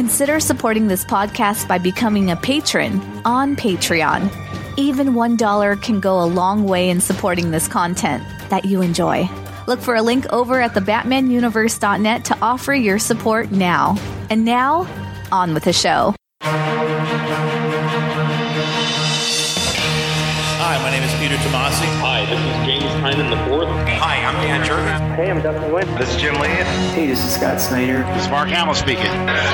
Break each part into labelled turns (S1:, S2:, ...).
S1: Consider supporting this podcast by becoming a patron on Patreon. Even $1 can go a long way in supporting this content that you enjoy. Look for a link over at thebatmanuniverse.net to offer your support now. And now, on with the show.
S2: Hi, my name is Peter Tomasi.
S3: Hi, this is James Tynion the Fourth.
S4: Hi, I'm Dan Jurgens.
S5: Hey, I'm Dustin Nguyen.
S4: This is Jim Lehan.
S6: Hey, this is Scott Snyder.
S7: This is Mark Hamill speaking.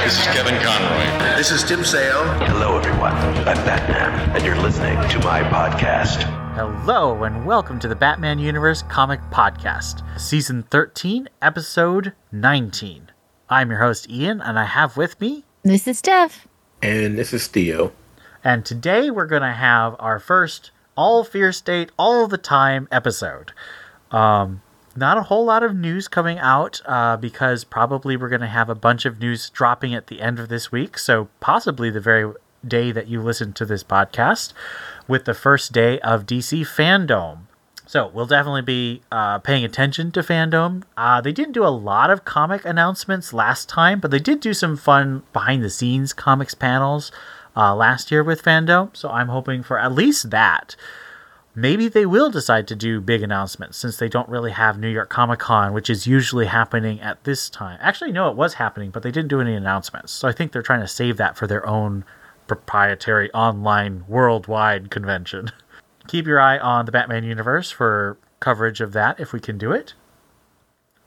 S8: This is Kevin Conroy.
S9: This is Tim Sale.
S10: Hello, everyone. I'm Batman, and you're listening to my podcast.
S11: Hello, and welcome to the Batman Universe Comic Podcast, Season 13, Episode 19. I'm your host, Ian, and I have with me.
S12: This is Steph.
S13: And this is Theo.
S11: And today we're going to have our first all Fear State all the time episode. Um, not a whole lot of news coming out uh, because probably we're going to have a bunch of news dropping at the end of this week. So, possibly the very day that you listen to this podcast with the first day of DC Fandom. So, we'll definitely be uh, paying attention to Fandom. Uh, they didn't do a lot of comic announcements last time, but they did do some fun behind the scenes comics panels uh, last year with Fandom, so I'm hoping for at least that. Maybe they will decide to do big announcements since they don't really have New York Comic Con, which is usually happening at this time. Actually, no, it was happening, but they didn't do any announcements. So I think they're trying to save that for their own proprietary online worldwide convention. Keep your eye on the Batman universe for coverage of that if we can do it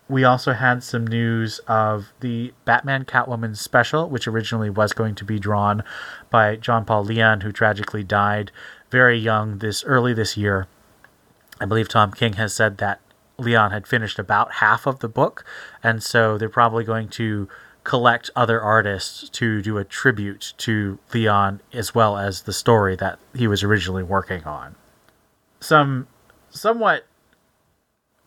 S11: we also had some news of the Batman Catwoman special, which originally was going to be drawn by John Paul Leon, who tragically died very young this early this year. I believe Tom King has said that Leon had finished about half of the book, and so they're probably going to collect other artists to do a tribute to Leon as well as the story that he was originally working on. Some somewhat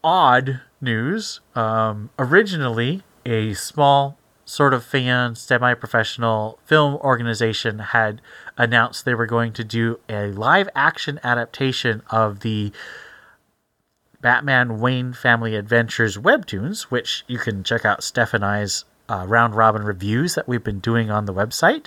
S11: odd news. Um, originally, a small, sort of fan, semi professional film organization had announced they were going to do a live action adaptation of the Batman Wayne Family Adventures webtoons, which you can check out Steph and I's uh, round robin reviews that we've been doing on the website.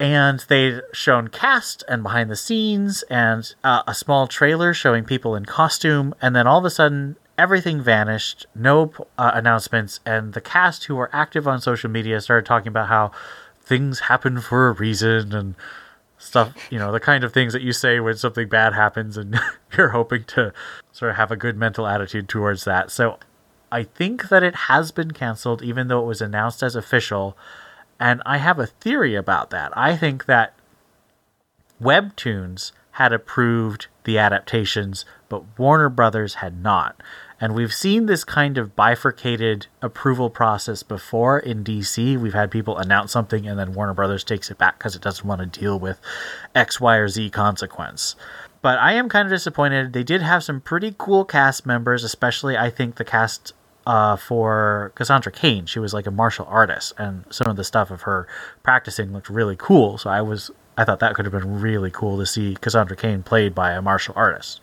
S11: And they'd shown cast and behind the scenes and uh, a small trailer showing people in costume. And then all of a sudden everything vanished no uh, announcements and the cast who were active on social media started talking about how things happen for a reason and stuff you know the kind of things that you say when something bad happens and you're hoping to sort of have a good mental attitude towards that so i think that it has been canceled even though it was announced as official and I have a theory about that. I think that Webtoons had approved the adaptations, but Warner Brothers had not. And we've seen this kind of bifurcated approval process before in DC. We've had people announce something and then Warner Brothers takes it back because it doesn't want to deal with X, Y, or Z consequence. But I am kind of disappointed. They did have some pretty cool cast members, especially I think the cast uh, for Cassandra Cain. She was like a martial artist, and some of the stuff of her practicing looked really cool. So I was, I thought that could have been really cool to see Cassandra Cain played by a martial artist.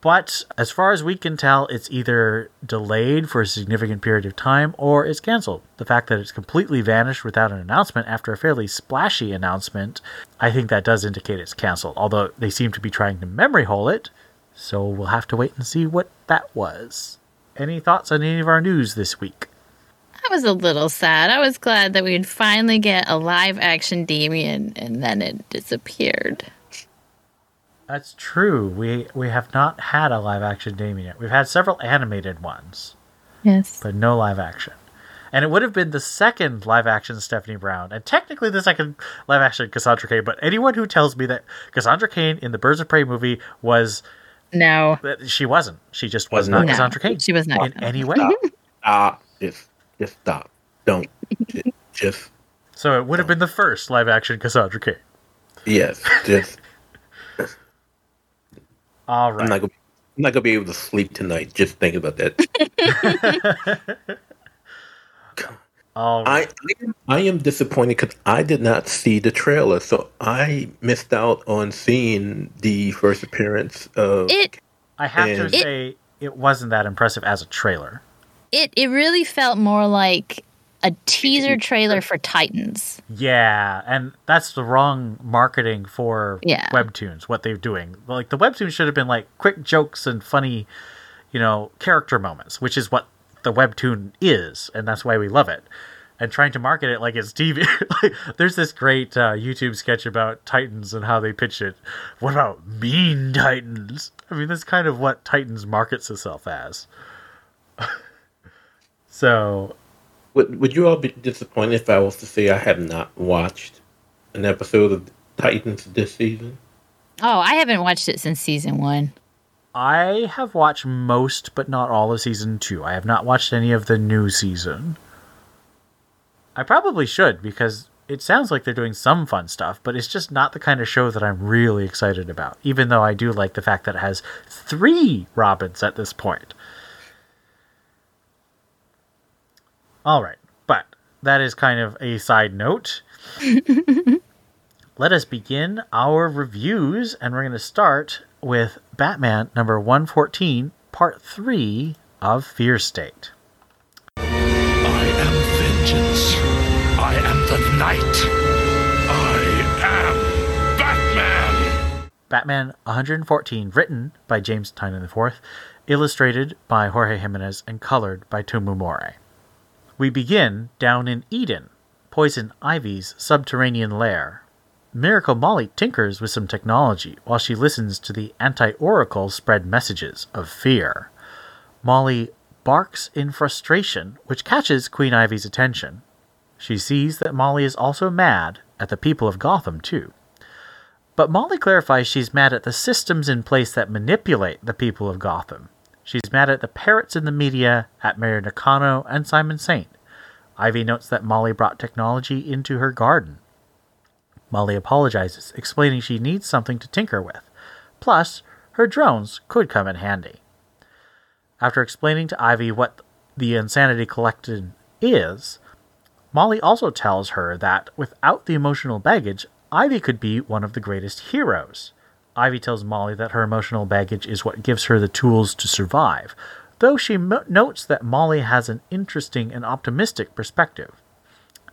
S11: But as far as we can tell, it's either delayed for a significant period of time or it's canceled. The fact that it's completely vanished without an announcement after a fairly splashy announcement, I think that does indicate it's canceled. Although they seem to be trying to memory hole it, so we'll have to wait and see what that was. Any thoughts on any of our news this week?
S12: I was a little sad. I was glad that we'd finally get a live action Damian and then it disappeared.
S11: That's true. We we have not had a live action Damian yet. We've had several animated ones.
S12: Yes.
S11: But no live action. And it would have been the second live action Stephanie Brown, and technically the second live action Cassandra Cain. But anyone who tells me that Cassandra Cain in the Birds of Prey movie was
S12: no,
S11: she wasn't. She just was not no. Cassandra Cain.
S12: She was not
S11: in any way.
S13: Ah, uh, if if stop, don't, just.
S11: So it would have been the first live action Cassandra Cain.
S13: Yes, just
S11: All
S13: I'm not gonna, I'm not gonna be able to sleep tonight just thinking about that.
S11: All right.
S13: I I am, disappointed because I did not see the trailer, so I missed out on seeing the first appearance of.
S12: It
S11: I have to
S13: and-
S11: say it wasn't that impressive as a trailer.
S12: it it really felt more like a teaser trailer for Titans.
S11: Yeah, and that's the wrong marketing for
S12: Yeah.
S11: webtoons. What they're doing, like the webtoon should have been like quick jokes and funny, you know, character moments, which is what the webtoon is, and that's why we love it. And trying to market it like it's TV. like, there's this great uh, YouTube sketch about Titans and how they pitch it. What about mean Titans? I mean, that's kind of what Titans markets itself as. so
S13: Would Would you all be disappointed if I was to say I have not watched an episode of Titans this season?
S12: Oh, I haven't watched it since season one.
S11: I have watched most, but not all of season two. I have not watched any of the new season. I probably should because it sounds like they're doing some fun stuff, but it's just not the kind of show that I'm really excited about, even though I do like the fact that it has three Robins at this point. All right, but that is kind of a side note. Let us begin our reviews, and we're going to start with Batman number 114, part 3 of Fear State.
S4: I am vengeance. I am the night. I am Batman.
S11: Batman 114, written by James Tynion IV, illustrated by Jorge Jimenez, and colored by Tomeu Morey. We begin down in Eden, Poison Ivy's subterranean lair. Miracle Molly tinkers with some technology while she listens to the anti Oracle spread messages of fear. Molly barks in frustration, which catches Queen Ivy's attention. She sees that Molly is also mad at the people of Gotham, too. But Molly clarifies she's mad at the systems in place that manipulate the people of Gotham. She's mad at the parrots in the media, at Mayor Nakano and Simon Saint. Ivy notes that Molly brought technology into her garden. Molly apologizes, explaining she needs something to tinker with. Plus, her drones could come in handy. After explaining to Ivy what the Insanity Collection is, Molly also tells her that without the emotional baggage, Ivy could be one of the greatest heroes. Ivy tells Molly that her emotional baggage is what gives her the tools to survive, though she mo- notes that Molly has an interesting and optimistic perspective.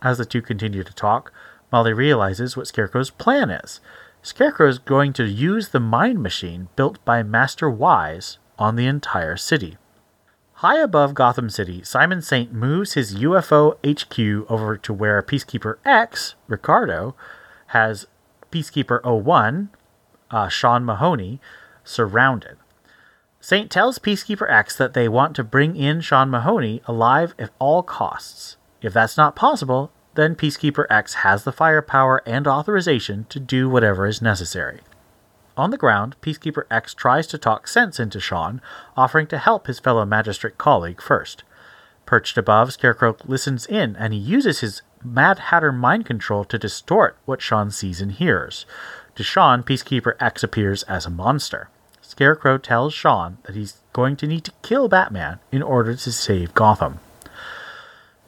S11: As the two continue to talk, Molly realizes what Scarecrow's plan is. Scarecrow is going to use the mind machine built by Master Wise on the entire city. High above Gotham City, Simon Saint moves his UFO HQ over to where Peacekeeper X, Ricardo, has Peacekeeper 01, uh, Sean Mahoney, surrounded. Saint tells Peacekeeper X that they want to bring in Sean Mahoney alive at all costs. If that's not possible, then Peacekeeper X has the firepower and authorization to do whatever is necessary. On the ground, Peacekeeper X tries to talk sense into Sean, offering to help his fellow magistrate colleague first. Perched above, Scarecrow listens in and he uses his Mad Hatter mind control to distort what Sean sees and hears. To Sean, Peacekeeper X appears as a monster. Scarecrow tells Sean that he's going to need to kill Batman in order to save Gotham.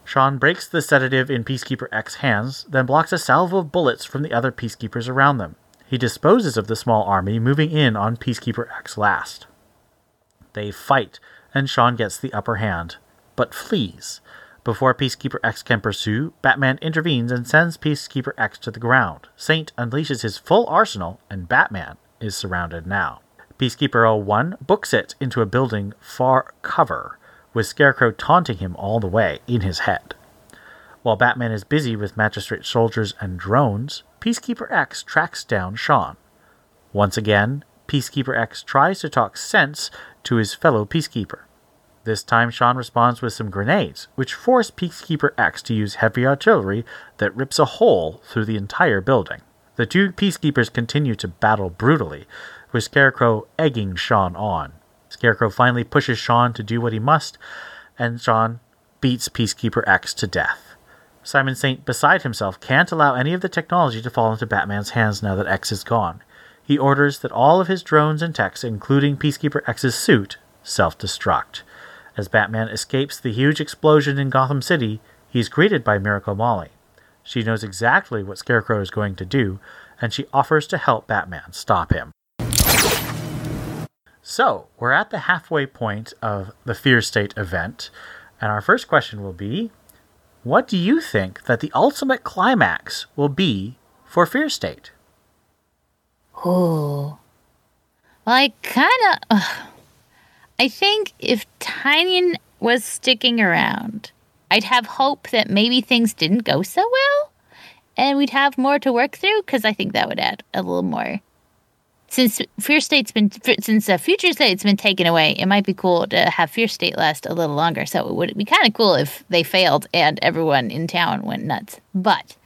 S11: Sean breaks the sedative in Peacekeeper X's hands, then blocks a salvo of bullets from the other peacekeepers around them. He disposes of the small army, moving in on Peacekeeper X last. They fight, and Sean gets the upper hand, but flees. Before Peacekeeper X can pursue, Batman intervenes and sends Peacekeeper X to the ground. Saint unleashes his full arsenal, and Batman is surrounded now. Peacekeeper 01 books it into a building far cover, with Scarecrow taunting him all the way in his head. While Batman is busy with magistrate soldiers and drones, Peacekeeper X tracks down Sean. Once again, Peacekeeper X tries to talk sense to his fellow Peacekeeper. This time, Sean responds with some grenades, which force Peacekeeper X to use heavy artillery that rips a hole through the entire building. The two Peacekeepers continue to battle brutally, with Scarecrow egging Sean on. Scarecrow finally pushes Sean to do what he must, and Sean beats Peacekeeper X to death. Simon Saint, beside himself, can't allow any of the technology to fall into Batman's hands now that X is gone. He orders that all of his drones and techs, including Peacekeeper X's suit, self destruct. As Batman escapes the huge explosion in Gotham City, he's greeted by Miracle Molly. She knows exactly what Scarecrow is going to do, and she offers to help Batman stop him. So, we're at the halfway point of the Fear State event, and our first question will be What do you think that the ultimate climax will be for Fear State?
S12: Oh. Well, I kind of. I think if Tynion was sticking around, I'd have hope that maybe things didn't go so well and we'd have more to work through because I think that would add a little more. Since Fear State's been, since uh, Future State's been taken away, it might be cool to have Fear State last a little longer. So it would be kind of cool if they failed and everyone in town went nuts. But,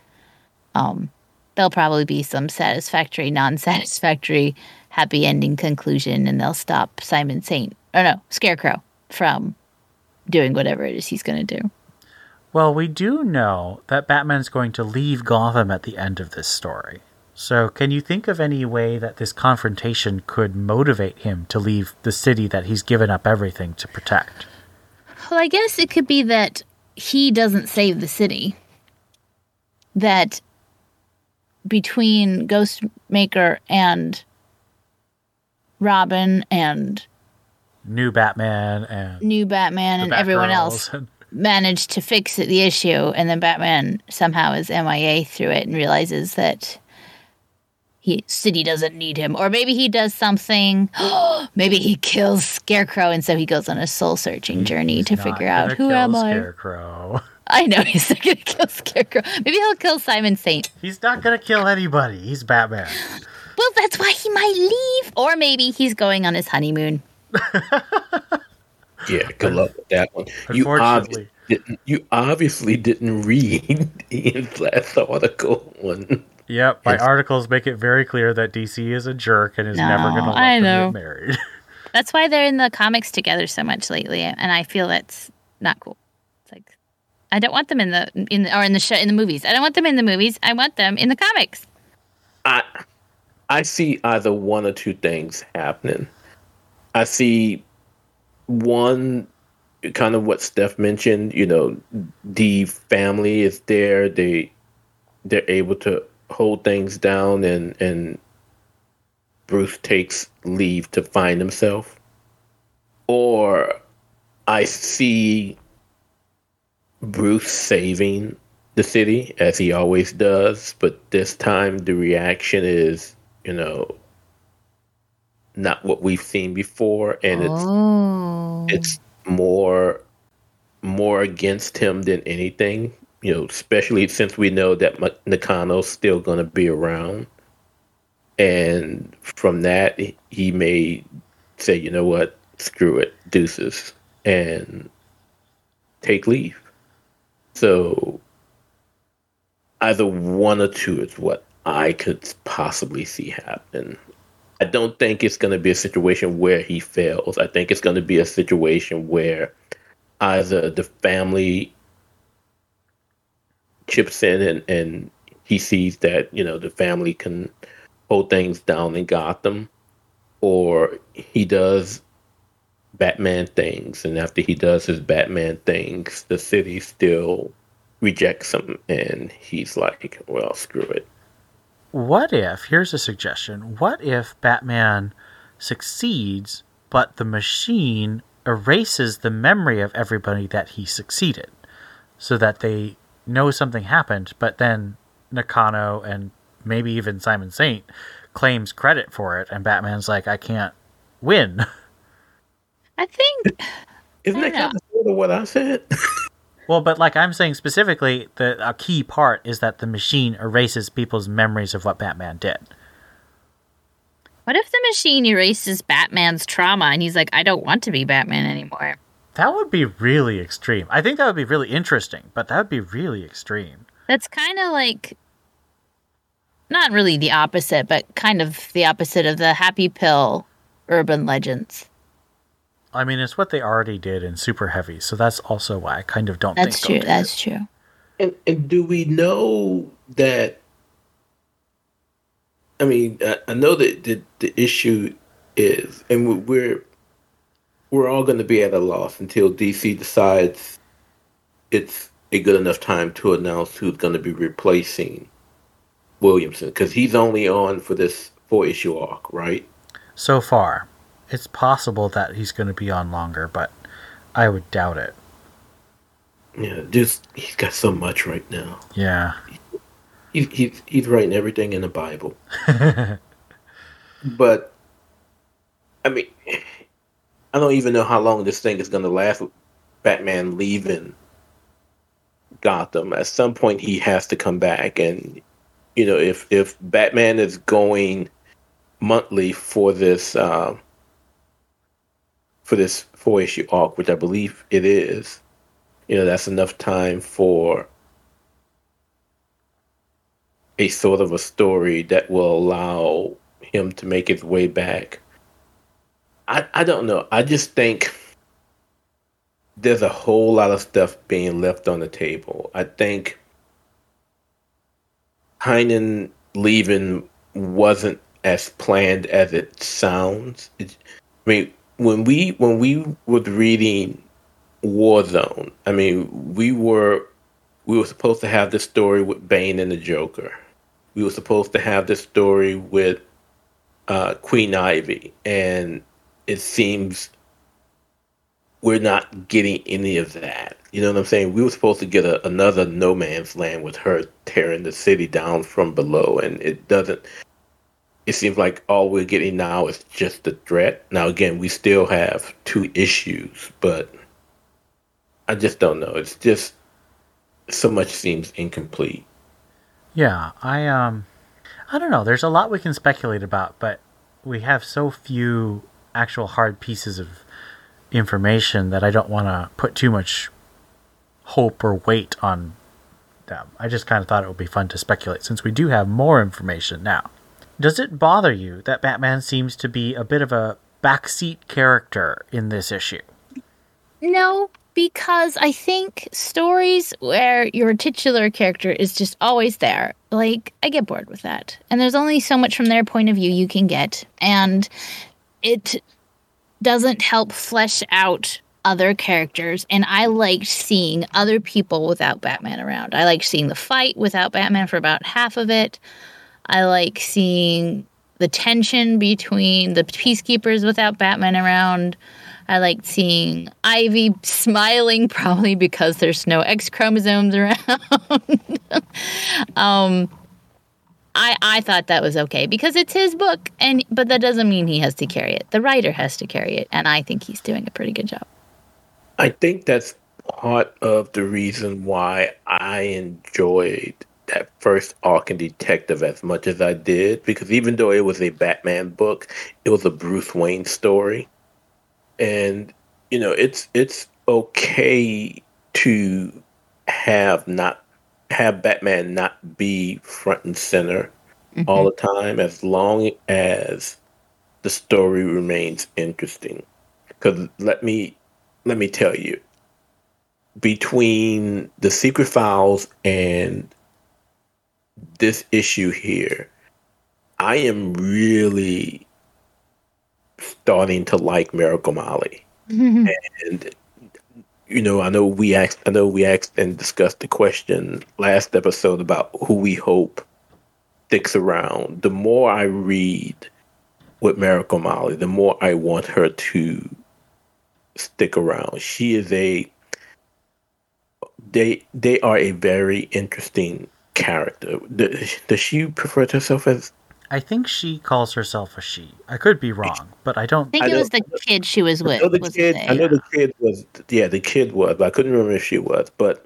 S12: um, there'll probably be some satisfactory, non-satisfactory, happy ending conclusion, and they'll stop Simon Saint, or no, Scarecrow, from doing whatever it is he's going to do.
S11: Well, we do know that Batman's going to leave Gotham at the end of this story. So, can you think of any way that this confrontation could motivate him to leave the city that he's given up everything to protect?
S12: Well, I guess it could be that he doesn't save the city. That between Ghostmaker and Robin and
S11: New Batman and
S12: New Batman and everyone else managed to fix the issue, and then Batman somehow is MIA through it and realizes that he city doesn't need him, or maybe he does something. maybe he kills Scarecrow, and so he goes on a soul searching journey to figure out who am I.
S11: Scarecrow.
S12: I know he's not gonna kill Scarecrow. Maybe he'll kill Simon Saint.
S11: He's not gonna kill anybody. He's Batman.
S12: Well, that's why he might leave, or maybe he's going on his honeymoon.
S13: Yeah, good luck with that one. You obviously didn't. You obviously didn't read Ian's last article on.
S11: Yep, my articles make it very clear that DC is a jerk and is
S12: No,
S11: never going to let
S12: I
S11: them
S12: know.
S11: get married.
S12: That's why they're in the comics together so much lately, and I feel that's not cool. It's like I don't want them in the in the, or in the show in the movies. I don't want them in the movies. I want them in the comics.
S13: I I see either one or two things happening. I see one kind of what Steph mentioned, you know, the family is there, they they're able to hold things down and and Bruce takes leave to find himself. Or I see Bruce saving the city as he always does, but this time the reaction is, you know, not what we've seen before, and
S12: Oh.
S13: it's it's more more against him than anything. You know, especially since we know that Nakano's still going to be around, and from that he- he may say, you know what, screw it, deuces, and take leave. So either one or two is what I could possibly see happen. I don't think it's going to be a situation where he fails. I think it's going to be a situation where either the family chips in and, and he sees that, you know, the family can hold things down in Gotham, or he does Batman things. And after he does his Batman things, the city still rejects him. And he's like, well, screw it.
S11: What if, here's a suggestion, what if Batman succeeds, but the machine erases the memory of everybody that he succeeded? So that they know something happened, but then Nakano and maybe even Simon Saint claims credit for it, and Batman's like, I can't win.
S12: I think
S13: Isn't that kind of sort of what I said?
S11: Well, but like I'm saying specifically, the a key part is that the machine erases people's memories of what Batman did.
S12: what if the machine erases Batman's trauma and he's like, I don't want to be Batman anymore.
S11: That would be really extreme. I think that would be really interesting, but that would be really extreme.
S12: That's kind of like not really the opposite, but kind of the opposite of the happy pill urban legends.
S11: I mean, it's what they already did in Super Heavy, so that's also why I kind of don't
S12: That's
S11: think
S12: true.
S11: they'll do
S12: That's true.
S13: And and do we know that? I mean, I, I know that the the issue is, and we're we're all going to be at a loss until DC decides it's a good enough time to announce who's going to be replacing Williamson because he's only on for this four issue arc, right?
S11: So far, it's possible that he's going to be on longer, but I would doubt it.
S13: Yeah, just he's got so much right now.
S11: Yeah.
S13: He's he's, he's writing everything in the Bible. but I mean, I don't even know how long this thing is going to last. Batman leaving Gotham, at some point he has to come back, and you know, if if Batman is going monthly for this uh, for this four issue arc, which I believe it is, you know, that's enough time for a sort of a story that will allow him to make his way back. I, I don't know. I just think there's a whole lot of stuff being left on the table. I think Tynion leaving wasn't as planned as it sounds. It, I mean, when we when we were reading Warzone, I mean, we were we were supposed to have this story with Bane and the Joker. We were supposed to have this story with uh, Queen Ivy, and it seems we're not getting any of that. You know what I'm saying? We were supposed to get a, another No Man's Land with her tearing the city down from below, and it doesn't. It seems like all we're getting now is just the threat. Now, again, we still have two issues, but I just don't know. It's just so much seems incomplete.
S11: Yeah, I um, I don't know. There's a lot we can speculate about, but we have so few actual hard pieces of information that I don't want to put too much hope or weight on them. I just kind of thought it would be fun to speculate since we do have more information now. Does it bother you that Batman seems to be a bit of a backseat character in this issue?
S12: No, because I think stories where your titular character is just always there, like, I get bored with that. And there's only so much from their point of view you can get. And it doesn't help flesh out other characters and I liked seeing other people without Batman around. I liked seeing the fight without Batman for about half of it. I like seeing the tension between the peacekeepers without Batman around. I liked seeing Ivy smiling, probably because there's no X chromosomes around. um, I I thought that was okay because it's his book, and but that doesn't mean he has to carry it. The writer has to carry it, and I think he's doing a pretty good job.
S13: I think that's part of the reason why I enjoyed that first Arkham Detective as much as I did, because even though it was a Batman book, it was a Bruce Wayne story, and you know it's it's okay to have not have Batman not be front and center mm-hmm. all the time as long as the story remains interesting. Because let me let me tell you, between the Secret Files and this issue here, I am really starting to like Miracle Molly. And you know, I know we asked, I know we asked and discussed the question last episode about who we hope sticks around. The more I read with Miracle Molly, the more I want her to stick around. She is a they they are a very interesting character. Does she prefer herself as
S11: I think she calls herself a she. I could be wrong, but I don't.
S12: I think it was the kid she was with.
S13: I know the kid. I know the kid was. Yeah, the kid was. But I couldn't remember if she was. But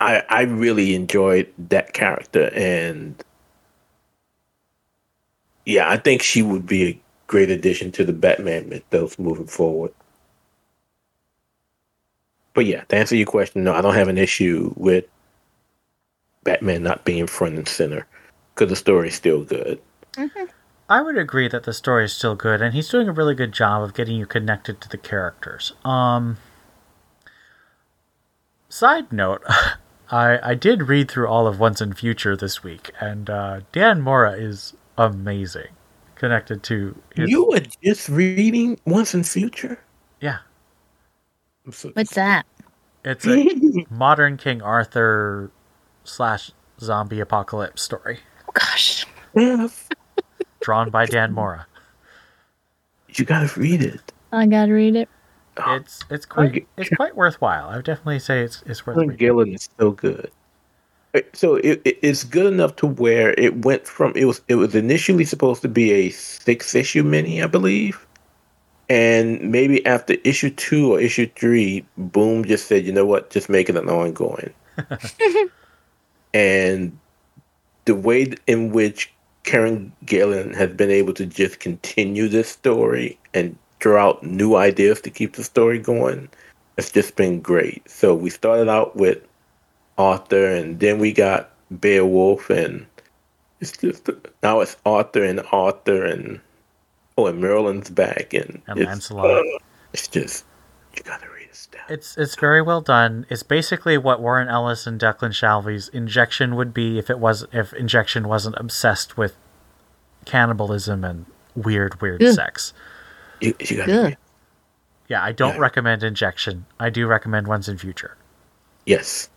S13: I I really enjoyed that character, and yeah, I think she would be a great addition to the Batman mythos moving forward. But yeah, to answer your question, no, I don't have an issue with Batman not being front and center because the story's still good.
S11: Mm-hmm. I would agree that the story is still good, and he's doing a really good job of getting you connected to the characters. Um, side note, I, I did read through all of Once and Future this week, and uh, Dan Mora is amazing. Connected to his,
S13: You were just reading Once and Future?
S11: yeah,
S13: so-
S12: What's that?
S11: it's a modern King Arthur slash zombie apocalypse story
S12: Oh, gosh.
S13: Yeah,
S11: drawn by Dan Mora.
S13: you gotta read it.
S12: I gotta read it.
S11: It's it's quite it's quite worthwhile. I would definitely say it's it's worth
S13: Helen
S11: reading.
S13: Gillen is so good. Uh, So it, it, it's good enough to where it went from it was it was initially supposed to be a six issue mini, I believe, and maybe after issue two or issue three, Boom just said, you know what, just make it an ongoing. and the way in which Kieron Gillen has been able to just continue this story and throw out new ideas to keep the story going, it's just been great. So we started out with Arthur, and then we got Beowulf, and it's just now it's Arthur and Arthur, and oh, and Merlin's back, and,
S11: And
S13: it's,
S11: Lancelot.
S13: it's just you gotta read it down.
S11: It's it's very well done. It's basically what Warren Ellis and Declan Shalvey's Injection would be if it was if Injection wasn't obsessed with cannibalism and weird weird
S12: Ugh.
S11: sex.
S13: You, you gotta
S12: Ugh.
S11: Yeah, I don't
S13: Yeah.
S11: recommend Injection. I do recommend Once and Future.
S13: Yes.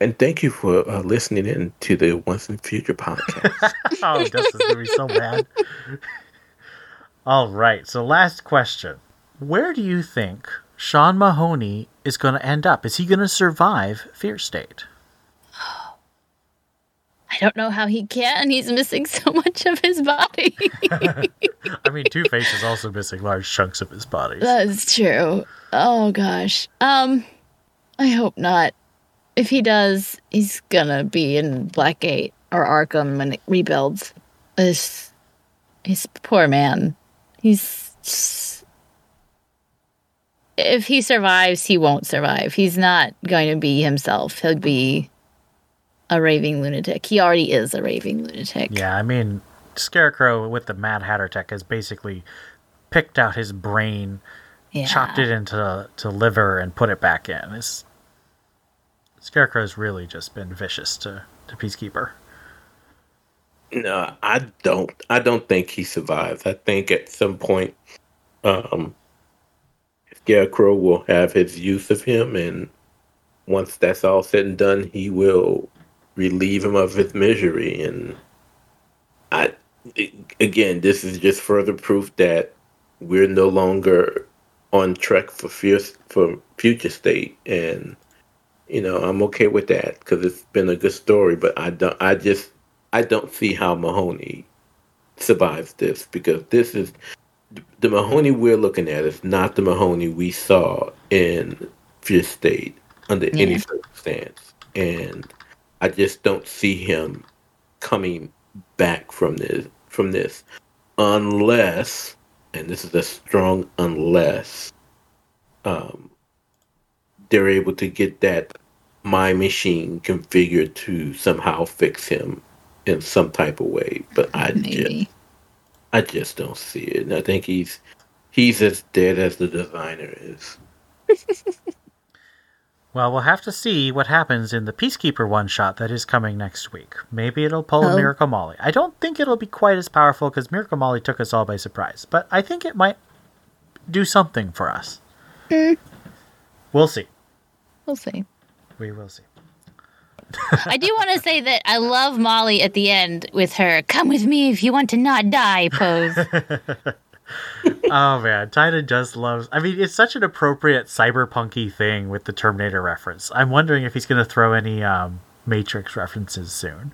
S13: And thank you for uh, listening in to the Once and Future podcast.
S11: oh, this is gonna be so bad. All right. So, last question: Where do you think Sean Mahoney is going to end up? Is he going to survive Fear State?
S12: I don't know how he can. He's missing so much of his body.
S11: I mean, Two Face is also missing large chunks of his body.
S12: That's true. Oh gosh. Um, I hope not. If he does, he's gonna be in Blackgate or Arkham when it rebuilds. This, he's poor man. He's. Just- If he survives, he won't survive. He's not going to be himself. He'll be a raving lunatic. He already is a raving lunatic.
S11: Yeah, I mean, Scarecrow with the Mad Hatter tech has basically picked out his brain,
S12: Yeah.
S11: chopped it into to liver, and put it back in. It's, Scarecrow's really just been vicious to, to Peacekeeper.
S13: no, I don't. I don't think he survives. I think at some point, um, Scarecrow will have his use of him, and once that's all said and done, he will relieve him of his misery. And I, again, this is just further proof that we're no longer on track for fierce for future state, and you know I'm okay with that because it's been a good story. But I don't. I just I don't see how Mahoney survives this because this is the Mahoney we're looking at is not the Mahoney we saw in Fierce State under any
S12: Yeah.
S13: circumstance, and I just don't see him coming back from this from this unless, and this is a strong unless, um, they're able to get that my machine configured to somehow fix him in some type of way. But I just
S12: Maybe.
S13: I just don't see it. And I think he's he's as dead as the designer is.
S11: Well, we'll have to see what happens in the Peacekeeper one shot that is coming next week. Maybe it'll pull a
S12: Oh.
S11: Miracle Molly. I don't think it'll be quite as powerful because Miracle Molly took us all by surprise, but I think it might do something for us. Mm. We'll see.
S12: We'll see.
S11: We will see.
S12: I do want to say that I love Molly at the end with her "Come with me if you want to not die" pose.
S11: oh man, Tynion just loves. I mean, it's such an appropriate cyberpunky thing with the Terminator reference. I'm wondering if he's going to throw any um, Matrix references soon.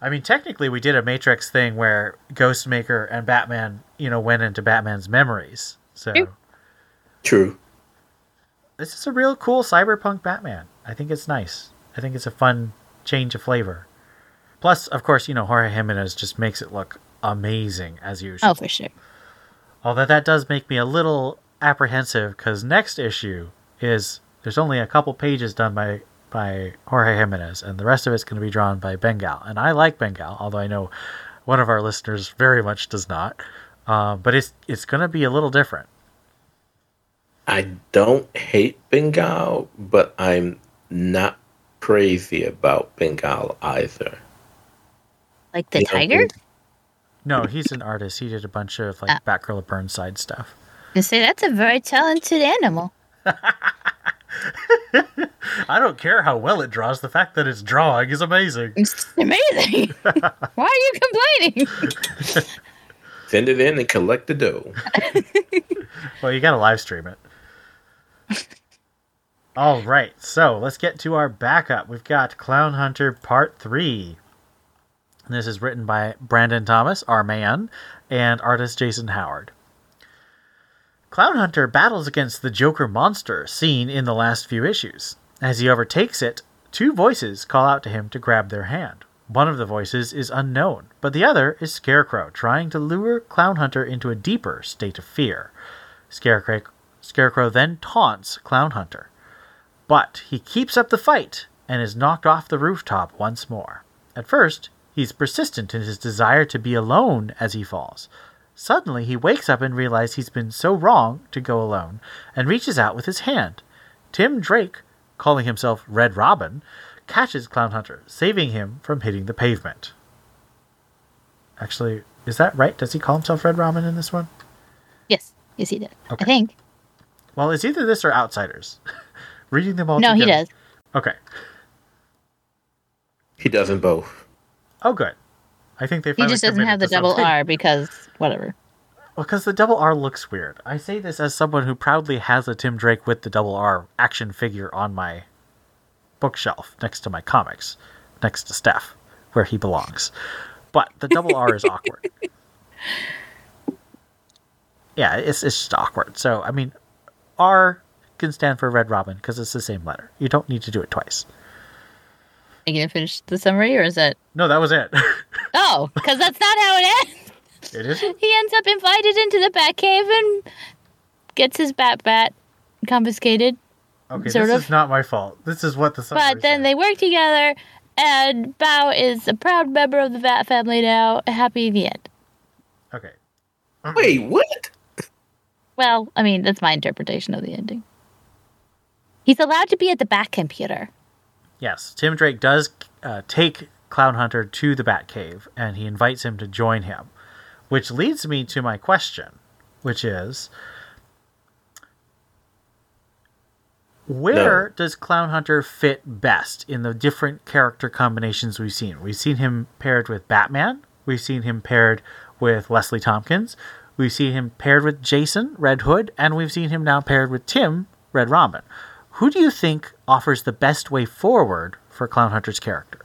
S11: I mean, technically, we did a Matrix thing where Ghostmaker and Batman, you know, went into Batman's memories. So
S12: True.
S13: True.
S11: this is a real cool cyberpunk Batman. I think it's nice. I think it's a fun change of flavor. Plus, of course, you know, Jorge Jimenez just makes it look amazing as usual.
S12: oh, for sure.
S11: Although that does make me a little apprehensive because next issue is there's only a couple pages done by by Jorge Jimenez, and the rest of it's going to be drawn by Bengal. And I like Bengal, although I know one of our listeners very much does not. Uh, but it's it's going to be a little different.
S13: I don't hate Bengal, but I'm not crazy about Bengal either.
S12: Like the
S13: You know,
S12: tiger?
S11: No, he's an artist. He did a bunch of like
S12: Ah.
S11: Batgirl of Burnside stuff.
S12: You say that's a very talented animal.
S11: I don't care how well it draws. The fact that it's drawing is amazing.
S12: It's amazing. Why are you complaining?
S13: Send it in and collect the dough.
S11: Well, you gotta live stream it. All right, so let's get to our backup. We've got Clown Hunter Part 3. This is written by Brandon Thomas, our man, and artist Jason Howard. Clown Hunter battles against the Joker monster seen in the last few issues. As he overtakes it, two voices call out to him to grab their hand. One of the voices is unknown, but the other is Scarecrow, trying to lure Clown Hunter into a deeper state of fear. Scarecrow, Scarecrow then taunts Clown Hunter, but he keeps up the fight and is knocked off the rooftop once more. At first, he's persistent in his desire to be alone as he falls. Suddenly, he wakes up and realizes he's been so wrong to go alone and reaches out with his hand. Tim Drake, calling himself Red Robin, catches Clown Hunter, saving him from hitting the pavement. Actually, is that right? Does he call himself Red Robin in this one?
S12: Yes, yes, he did.
S11: Okay.
S12: I think.
S11: Well, it's either this or Outsiders. Reading them all
S12: No, he does.
S11: Okay.
S13: He doesn't both.
S11: Oh, good. I think they
S12: He just doesn't have the double
S11: something.
S12: R because whatever.
S11: Well, because the double R looks weird. I say this as someone who proudly has a Tim Drake with the double R action figure on my bookshelf next to my comics, next to Steph, where he belongs. But the double R is awkward. Yeah, it's, it's just awkward. So, I mean, R can stand for Red Robin because it's the same letter. You don't need to do it twice.
S12: Are you gonna finish the summary or is that?
S11: No, that was it.
S12: Oh, because that's not how it ends.
S11: it isn't?
S12: He ends up invited into the Batcave and gets his Bat Bat confiscated.
S11: Okay,
S12: Sort
S11: this
S12: of.
S11: is not my fault. This is what the summary
S12: But then
S11: said.
S12: they work together, and Bao is a proud member of the Bat family now. Happy in the end.
S11: Okay.
S13: Wait, what?
S12: Well, I mean, that's my interpretation of the ending. He's allowed to be at the Bat computer.
S11: Yes, Tim Drake does uh, take Clown Hunter to the Batcave, and he invites him to join him, which leads me to my question, which is, where does Clown Hunter fit best in the different character combinations we've seen? We've seen him paired with Batman. We've seen him paired with Leslie Tompkins. We've seen him paired with Jason, Red Hood, and we've seen him now paired with Tim, Red Robin. Who do you think offers the best way forward for Clown Hunter's character?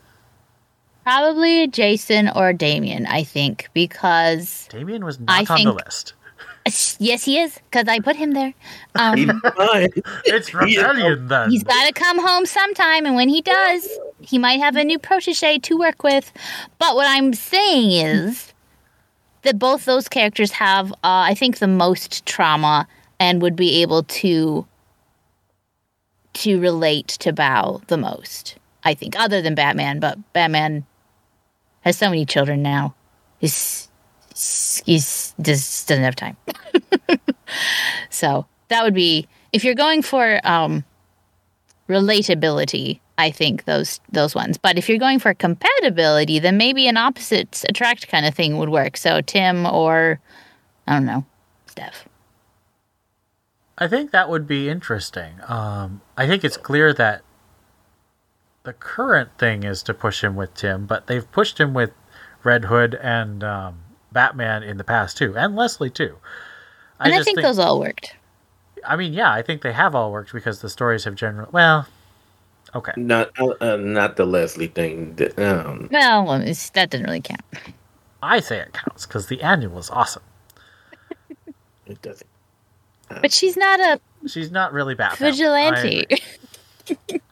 S12: Probably Jason or Damian, I think, because
S11: Damian was
S12: I
S11: not on the list.
S12: yes, he is, because I put him there. Um,
S13: He's fine.
S11: It's rebellion then.
S12: He's got to come home sometime, and when he does, he might have a new protege to work with. But what I'm saying is that both those characters have, uh, I think, the most trauma and would be able to to relate to Bao the most. I think, other than Batman, but Batman has so many children now. He's he's just doesn't have time. so that would be if you're going for um, relatability. I think those those ones. But if you're going for compatibility, then maybe an opposites attract kind of thing would work. So Tim or I don't know, Steph.
S11: I think that would be interesting. Um, I think it's clear that the current thing is to push him with Tim, but they've pushed him with Red Hood and um, Batman in the past too, and Leslie too.
S12: And I,
S11: just
S12: think, those all worked.
S11: I mean, yeah, I think they have all worked because the stories have generally. Well, okay.
S13: Not uh, uh, not the Leslie thing. that- Um,
S12: Well, it's, that didn't really count.
S11: I say it counts because the annual is awesome.
S13: it doesn't.
S12: But she's not a
S11: She's not really Batman.
S12: vigilante.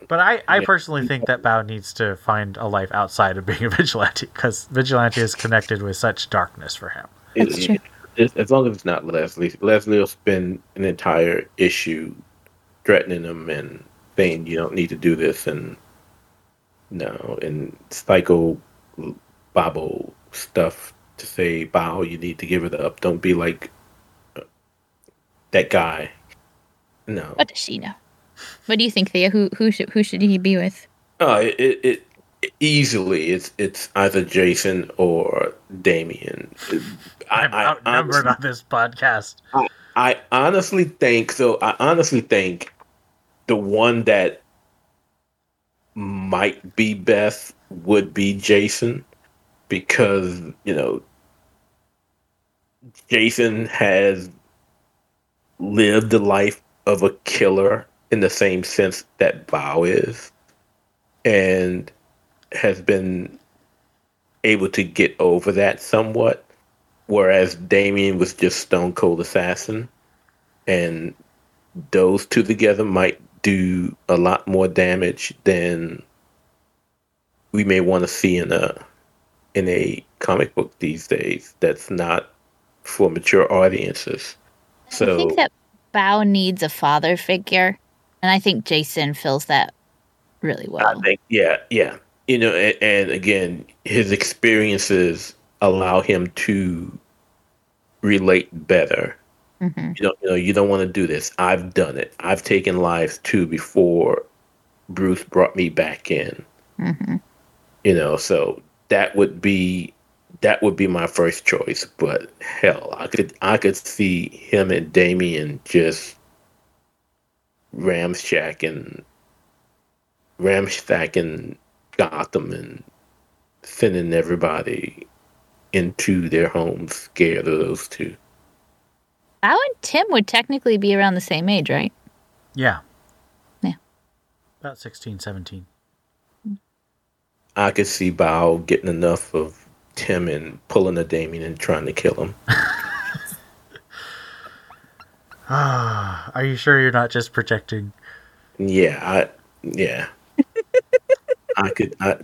S11: But I, I personally think that Bao needs to find a life outside of being a vigilante because vigilante is connected with such darkness for him.
S12: That's true.
S13: it- as long as it's not Leslie, Leslie will spend an entire issue threatening him and saying you don't need to do this and no and psycho bobble stuff to say bow you need to give it up don't be like uh, that guy no
S12: what does she know? What do you think, Theo? Who who should who should he be with?
S13: Uh, it, it, it easily it's it's either Jason or Damian. I,
S11: I'm
S13: I,
S11: outnumbered
S13: honestly,
S11: on this podcast.
S13: I honestly think so. I honestly think the one that might be best would be Jason because you know Jason has lived the life of a killer in the same sense that Bao is, and has been able to get over that somewhat. Whereas Damian was just Stone Cold Assassin, and those two together might do a lot more damage than we may want to see in a in a comic book these days. That's not for mature audiences. So
S12: I think that Bao needs a father figure, and I think Jason fills that really well.
S13: I think, yeah, yeah. You know, and, and again, his experiences allow him to relate better.
S12: Mhm.
S13: You know, you know, you don't want to do this. I've done it. I've taken lives too before Bruce brought me back in.
S12: Mhm.
S13: You know, so that would be that would be my first choice. But hell, I could I could see him and Damian just ramshacking ramshacking Gotham and sending everybody into their homes scared of those two.
S12: Bao and Tim would technically be around the same age, right?
S11: Yeah.
S12: Yeah.
S11: About 16, 17.
S13: I could see Bao getting enough of Tim and pulling a Damian and trying to kill him.
S11: Are you sure you're not just projecting?
S13: Yeah, I yeah. I could I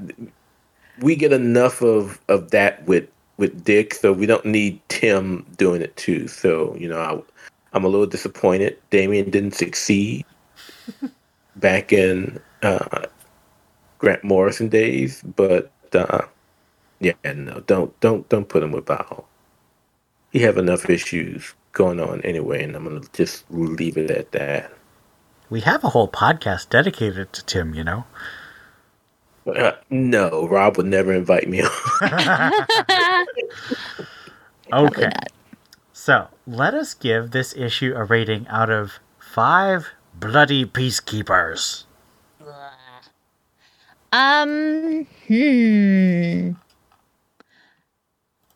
S13: we get enough of of that with with Dick, so we don't need Tim doing it too. So, you know, I I'm a little disappointed Damian didn't succeed back in uh Grant Morrison days, but uh yeah, no, don't don't don't put him with Bao. He have enough issues going on anyway, and I'm gonna just leave it at that.
S11: We have a whole podcast dedicated to Tim, you know?
S13: Uh, no, Rob would never invite me on.
S11: Okay. So let us give this issue a rating out of five bloody peacekeepers.
S12: Um, hmm.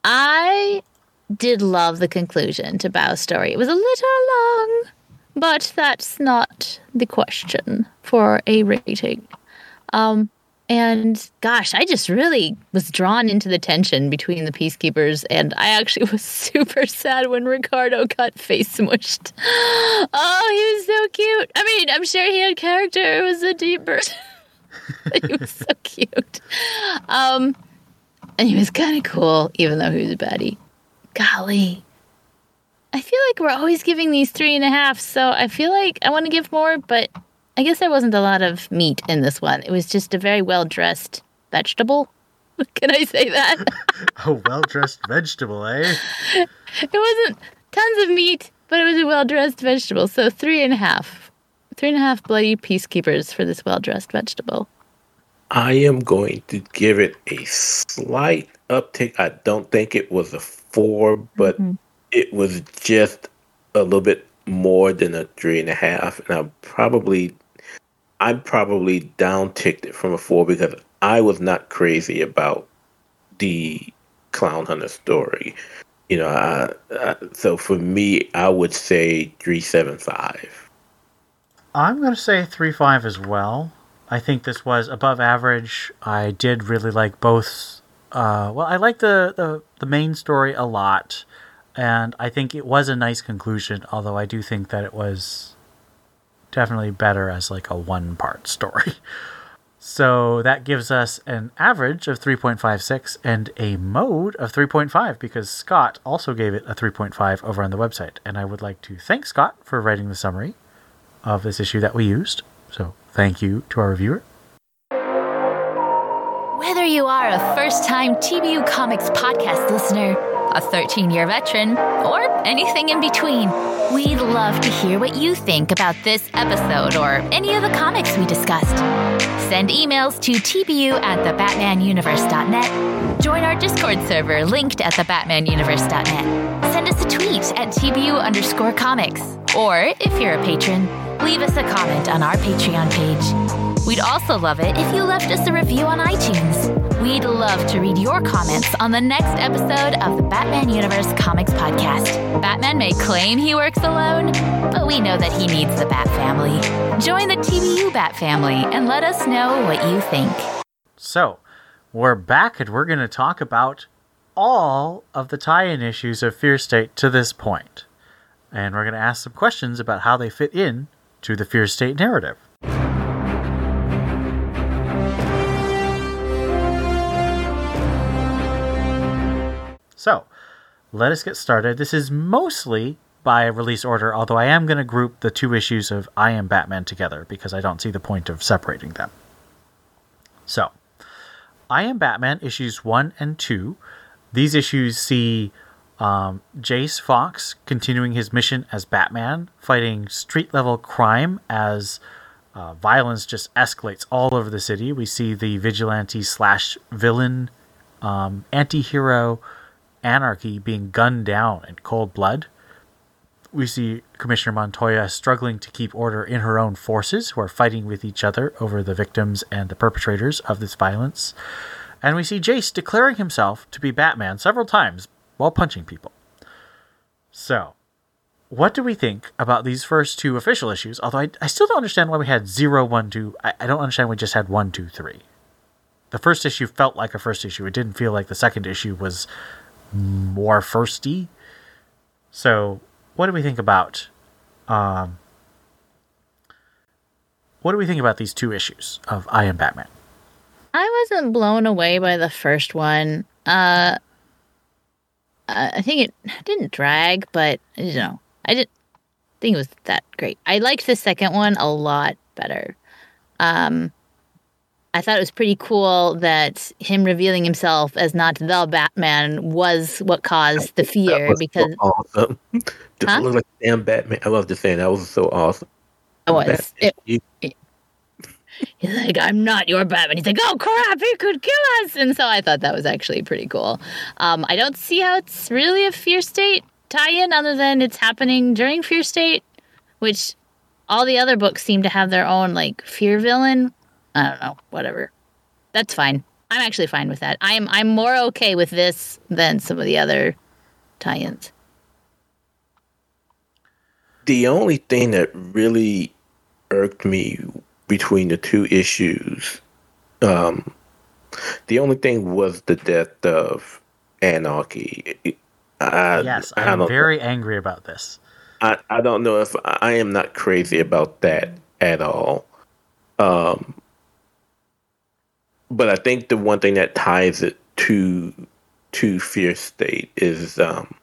S12: I did love the conclusion to Bao's story. It was a little long, but that's not the question for a rating. Um, and gosh, I just really was drawn into the tension between the peacekeepers, and I actually was super sad when Ricardo got face smushed. Oh, he was so cute. I mean, I'm sure he had character. It was a deep burst. he was so cute. Um, and he was kind of cool, even though he was a baddie. Golly. I feel like we're always giving these three and a half, so I feel like I want to give more, but I guess there wasn't a lot of meat in this one. It was just a very well dressed vegetable. Can I say that?
S11: A well dressed vegetable, eh?
S12: it wasn't tons of meat, but it was a well dressed vegetable. So three and a half. Three and a half bloody peacekeepers for this well dressed vegetable.
S13: I am going to give it a slight uptick. I don't think it was a four, but mm-hmm. it was just a little bit more than a three and a half. And I probably, I probably down ticked it from a four because I was not crazy about the Clown Hunter story. You know, I, I, so for me, I would say three seven five.
S11: I'm going to say 3 5 as well. I think this was above average. I did really like both. Uh, well, I like the, the, the main story a lot. And I think it was a nice conclusion, although I do think that it was definitely better as like a one part story. So that gives us an average of 3.56 and a mode of 3.5 because Scott also gave it a 3.5 over on the website. And I would like to thank Scott for writing the summary of this issue that we used. So thank you to our reviewer.
S1: Whether you are a first time TBU Comics podcast listener,
S12: a 13 year veteran, or anything in between. We'd love to hear what you think about this episode or any of the comics we discussed. Send emails to tbu at thebatmanuniverse.net. Join our Discord server linked at thebatmanuniverse.net. Send us a tweet at tbu underscore comics. Or, if you're a patron, leave us a comment on our Patreon page. We'd also love it if you left us a review on iTunes. We'd love to read your comments on the next episode of the Batman Universe Comics Podcast. Batman may claim he works alone, but we know that he needs the Bat Family. Join the TBU Bat Family and let us know what you think.
S11: So, we're back and we're going to talk about all of the tie in issues of Fear State to this point. And we're going to ask some questions about how they fit in to the Fear State narrative. So, let us get started. This is mostly by release order, although I am going to group the two issues of I Am Batman together because I don't see the point of separating them. So, I Am Batman issues 1 and 2. These issues see um, Jace Fox continuing his mission as Batman, fighting street level crime as uh, violence just escalates all over the city. We see the vigilante slash villain um, anti hero anarchy being gunned down in cold blood. We see Commissioner Montoya struggling to keep order in her own forces, who are fighting with each other over the victims and the perpetrators of this violence. And we see Jace declaring himself to be Batman several times while punching people. So, what do we think about these first two official issues? Although I, I still don't understand why we had 0, 1, 2. I, I don't understand we just had 1, 2, 3. The first issue felt like a first issue. It didn't feel like the second issue was more firsty. So, what do we think about um, what do we think about these two issues of I Am Batman?
S12: I wasn't blown away by the first one. Uh, I think it didn't drag, but you know, I didn't think it was that great. I liked the second one a lot better. Um, I thought it was pretty cool that him revealing himself as not the Batman was what caused the fear because
S13: so awesome. Just
S12: Huh?
S13: look like damn Batman. I love just saying that was so awesome.
S12: it was.
S13: Batman,
S12: It, he's like, I'm not your Batman. He's like, oh crap, he could kill us. And so I thought that was actually pretty cool. Um, I don't see how it's really a Fear State tie-in other than it's happening during Fear State, which all the other books seem to have their own like fear villain. I don't know, whatever. That's fine. I'm actually fine with that. I'm I'm more okay with this than some of the other tie-ins.
S13: the only thing that really irked me between the two issues, um, the only thing was the death of Anarchy. I,
S11: yes,
S13: I
S11: I'm very angry about this.
S13: I, I don't know if I am not crazy about that at all. Um, but I think the one thing that ties it to to Fear State is um,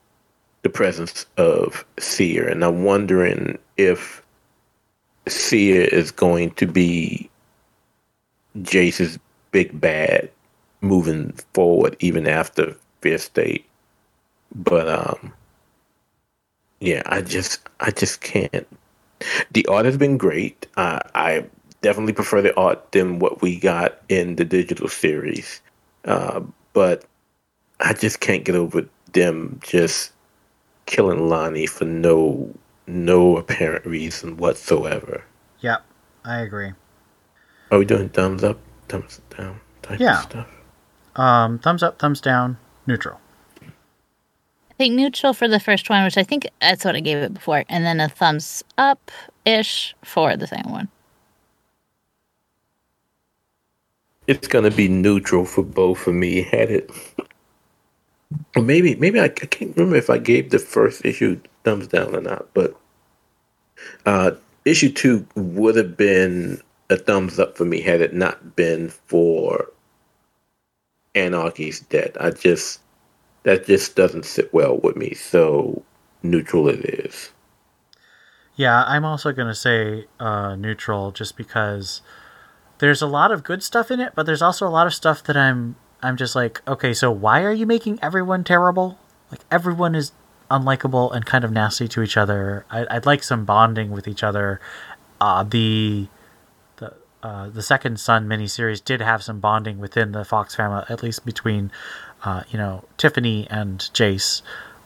S13: the presence of Seer, and I'm wondering if Seer is going to be Jace's big bad moving forward, even after Fear State. But um, yeah, I just I just can't. The art has been great. I definitely prefer the art than what we got in the digital series, uh, but I just can't get over them just killing Lonnie for no no apparent reason whatsoever.
S11: Yep, I agree.
S13: Are we doing thumbs up, thumbs down type
S11: Yeah.
S13: of stuff?
S11: Um, thumbs up, thumbs down, neutral.
S12: I think neutral for the first one, which I think that's what I gave it before, and then a thumbs up ish for the second one.
S13: It's gonna be neutral for both of me. Had it, maybe maybe I, I can't remember if I gave the first issue thumbs down or not. But uh, issue two would have been a thumbs up for me had it not been for Anarchy's death. I just that just doesn't sit well with me. So neutral it is.
S11: Yeah, I'm also to say uh, neutral just because there's a lot of good stuff in it, but there's also a lot of stuff that I'm I'm just like, okay, so why are you making everyone terrible? like everyone is unlikable and kind of nasty to each other. I, I'd like some bonding with each other. Uh, the the uh, the second son miniseries did have some bonding within the Fox family, at least between uh, you know Tiffany and Jace.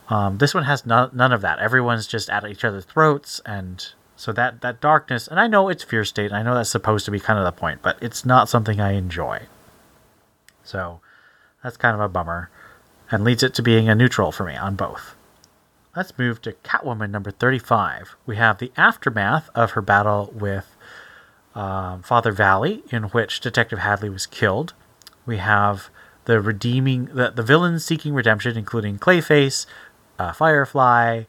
S11: Um, this one has none, none of that. Everyone's just at each other's throats, and so that that darkness. And I know it's Fear State, and I know that's supposed to be kind of the point, but it's not something I enjoy. So that's kind of a bummer, and leads it to being a neutral for me on both. Let's move to Catwoman number 35. We have the aftermath of her battle with um, Father Valley, in which Detective Hadley was killed. We have the redeeming, the, the villains seeking redemption, including Clayface, uh, Firefly,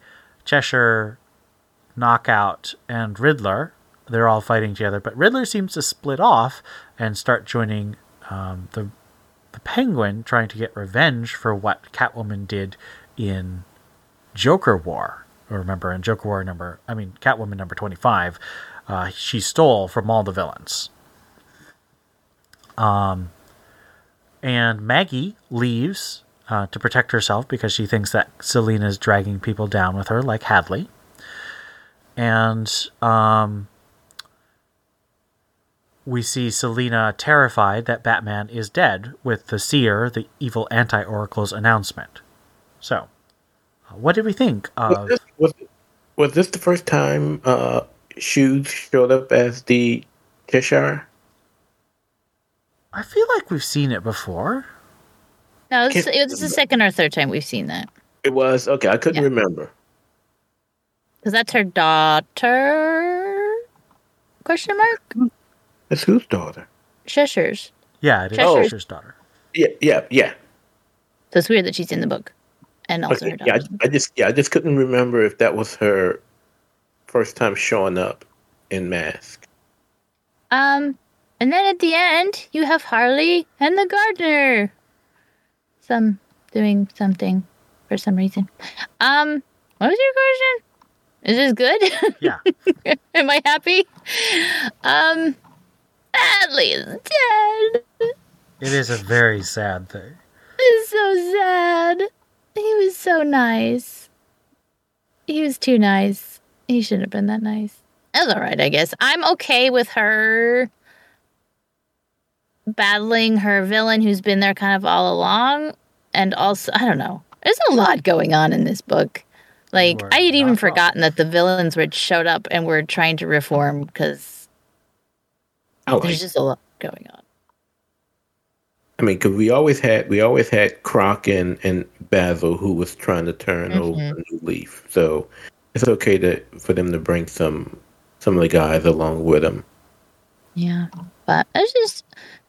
S11: Cheshire, Knockout, and Riddler. They're all fighting together, but Riddler seems to split off and start joining um, the the Penguin, trying to get revenge for what Catwoman did in Joker War. Remember, in Joker War number, I mean, Catwoman number 25, uh, she stole from all the villains. Um, and Maggie leaves uh, to protect herself because she thinks that Selina's dragging people down with her, like Hadley. And um, we see Selina terrified that Batman is dead with the Seer, the evil anti Oracle's announcement. So, uh, what did we think
S13: Was
S11: of.
S13: this, was, was this the first time uh, Shoes showed up as the Cheshire?
S11: I feel like we've seen it before.
S12: No, it's,
S13: Can't-
S12: it's the second or third time we've seen that.
S13: It was okay. I couldn't
S12: Yeah.
S13: remember.
S12: Because that's her daughter? Question mark?
S13: That's whose daughter?
S12: Cheshire's.
S11: Yeah, it is
S12: Cheshire.
S11: Cheshire's daughter.
S13: Yeah, yeah, yeah.
S12: So it's weird that she's in the book. And also
S13: Okay,
S12: her
S13: yeah,
S12: daughter.
S13: I, I just yeah, I just couldn't remember if that was her first time showing up in mask.
S12: Um, and then at the end, you have Harley and the gardener. Some doing something for some reason. Um, what was your question? Is this good?
S11: Yeah.
S12: Am I happy? Um, Hadley is dead.
S11: It is a very sad thing.
S12: It's so sad. He was so nice. He was too nice. He shouldn't have been that nice. That's all right, I guess. I'm okay with her battling her villain who's been there kind of all along. And also, I don't know. There's a lot going on in this book. Like, I had even
S11: wrong.
S12: forgotten that the villains were showed up and were trying to reform because
S13: I like.
S12: there's just a lot going on.
S13: I mean, because we always had we always had Croc and and Basil who was trying to turn over
S12: Mhm.
S13: a new leaf. So it's okay to for them to bring some some of the guys along with them.
S12: Yeah, but it's just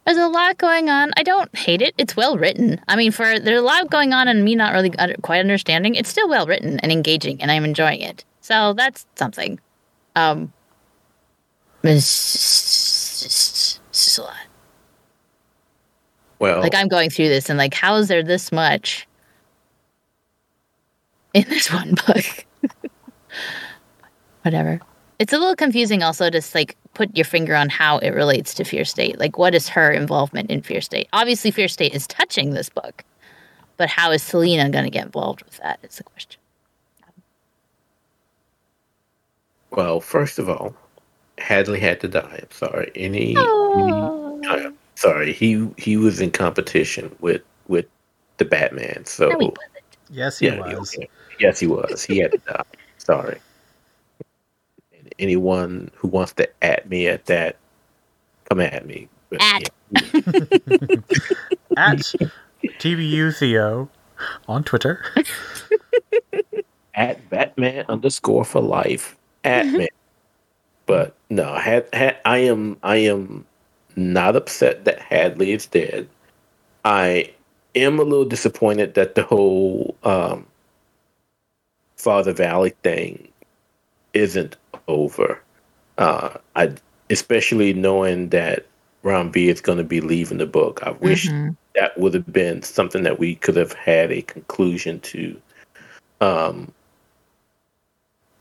S12: there's a lot going on. I don't hate it. It's well written. I mean, for there's a lot going on and me not really quite understanding. It's still well written and engaging, and I'm enjoying it. So that's something. Um, it's just, it's just a lot.
S13: Well,
S12: Like I'm going through this and like, how is there this much in this one book? Whatever. It's a little confusing also to like put your finger on how it relates to Fear State. Like what is her involvement in Fear State? Obviously Fear State is touching this book. But how is Selina going to get involved with that? Is the question.
S13: well, first of all, Hadley had to die. I'm sorry. Any,
S12: Oh.
S13: any uh, sorry, he he was in competition with with the Batman. So
S12: No, he wasn't.
S11: Yes, he
S13: yeah, he-
S11: was.
S13: yes, he was. He had to die. Sorry. And anyone who wants to at me at that, come at me. But,
S12: At.
S13: yeah.
S11: At TBU Theo on Twitter.
S13: at Batman underscore for life at me. But no, had, had I am I am not upset that Hadley is dead. I am a little disappointed that the whole um, Father Valley thing isn't over. Uh, I especially knowing that Ram V is going to be leaving the book. I wish
S12: Mhm.
S13: that would have been something that we could have had a conclusion to. Um,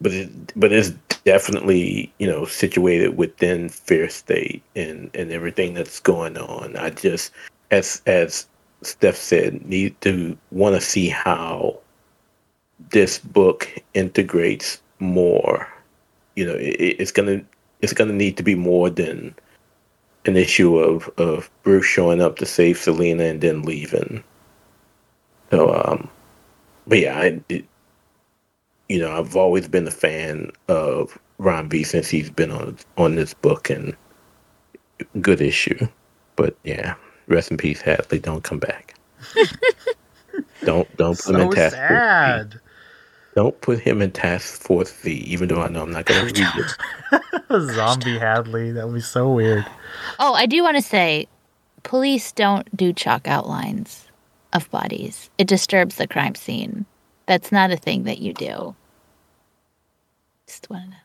S13: but it, but it's definitely you know situated within Fear State and and everything that's going on. I just as as Steph said need to want to see how this book integrates more. You know, it, it's gonna it's gonna need to be more than an issue of of Bruce showing up to save Selina and then leaving. So, um, but yeah, I, it, you know, I've always been a fan of Ram V since he's been on on this book and good issue. But yeah, rest in peace, Hadley. Don't come back. don't don't put him in
S11: So
S13: task. Force
S11: sad.
S13: Don't put him in Task Force Z. Even though I know I'm not going to read it.
S11: Zombie Hadley. That would be so weird.
S12: Oh, I do want to say, police don't do chalk outlines of bodies. It disturbs the crime scene. That's not a thing that you do. Just want to know.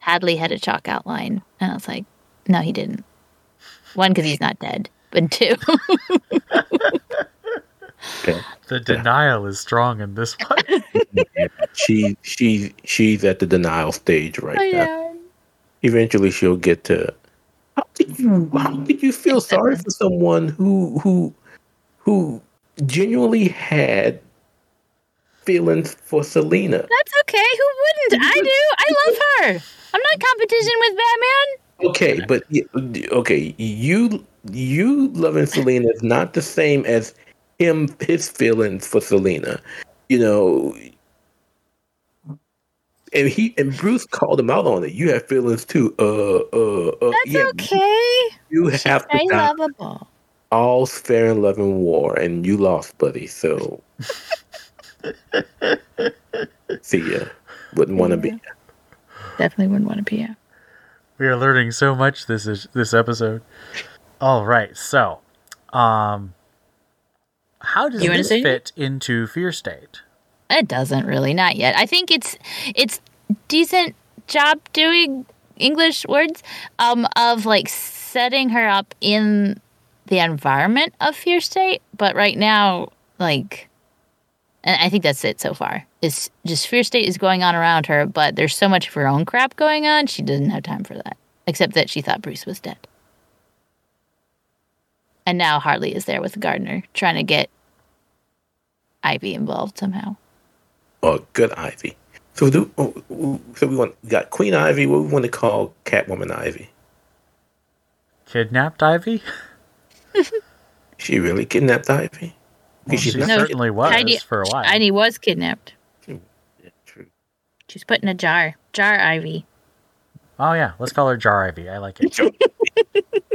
S12: Hadley had a chalk outline, and I was like, no, he didn't. One, because he's not dead, but two,
S13: Okay.
S11: The denial is strong in this one.
S13: She she she's at the denial stage right
S12: I
S13: now.
S12: know.
S13: Eventually, she'll get to. How did you how did you feel sorry for someone who who who genuinely had feelings for Selina?
S12: That's okay. Who wouldn't? I do. I love her. I'm not competition with Batman.
S13: Okay, but okay, you you loving Selina is not the same as him his feelings for Selina. You know, and he and Bruce called him out on it. You have feelings too. Uh, uh, uh.
S12: That's
S13: yeah,
S12: okay.
S13: You have to
S12: Very
S13: die.
S12: lovable.
S13: All's fair in love and war, and you lost, buddy. So, see ya. Wouldn't want to be.
S12: Definitely wouldn't want to be out.
S11: We are learning so much this is this episode. All right, so, um, how does
S12: You
S11: this fit into Fear State?
S12: It doesn't really, not yet. I think it's it's decent job doing English words um of like setting her up in the environment of Fear State, but right now, like, and I think that's it so far. Is just Fear State is going on around her, but there's so much of her own crap going on. She doesn't have time for that, except that she thought Bruce was dead. And now Harley is there with Gardener trying to get Ivy involved somehow.
S13: Oh, good Ivy. So do oh, so we want we got Queen Ivy. What we want to call Catwoman Ivy?
S11: Kidnapped Ivy?
S13: She really kidnapped Ivy?
S11: Well,
S13: she's
S11: she
S13: not-
S11: certainly was
S12: Heidi-
S11: for a while.
S12: Ivy was kidnapped.
S13: Yeah, true.
S12: She's put in a jar. Jar Ivy.
S11: Oh yeah, let's call her Jar Ivy. I like it.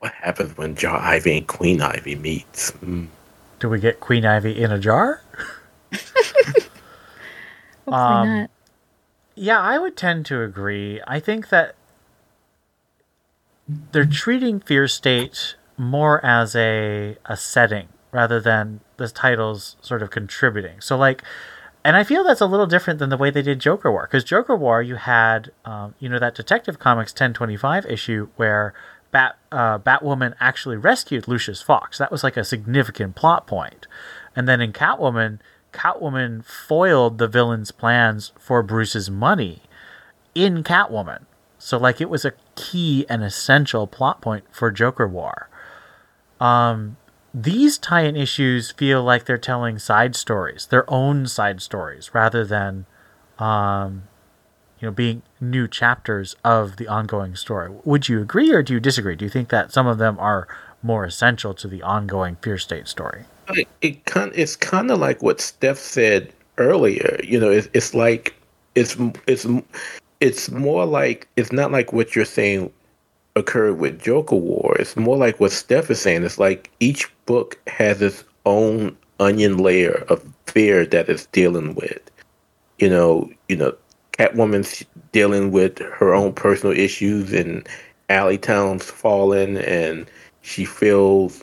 S13: What happens when Jar Ivy and Queen Ivy meets? Mm.
S11: Do we get Queen Ivy in a jar?
S12: Hopefully
S11: Um,
S12: not.
S11: Yeah, I would tend to agree. I think that they're treating Fear State more as a a setting rather than the titles sort of contributing. So like, and I feel that's a little different than the way they did Joker War because Joker War you had um, you know that Detective Comics ten twenty five issue where Bat uh, Batwoman actually rescued Lucius Fox. That was like a significant plot point. And then in Catwoman, Catwoman foiled the villain's plans for Bruce's money in Catwoman. So like it was a key and essential plot point for Joker War. Um these tie-in issues feel like they're telling side stories, their own side stories rather than um you know being new chapters of the ongoing story. Would you agree or do you disagree? Do you think that some of them are more essential to the ongoing Fear State story?
S13: It, it kind it's kind of like what Steph said earlier. You know, it's it's like it's it's it's more like it's not like what you're saying occurred with Joker War. It's more like what Steph is saying. It's like each book has its own onion layer of fear that it's dealing with. You know, you know, Catwoman's dealing with her own personal issues and Alleytown's fallen and she feels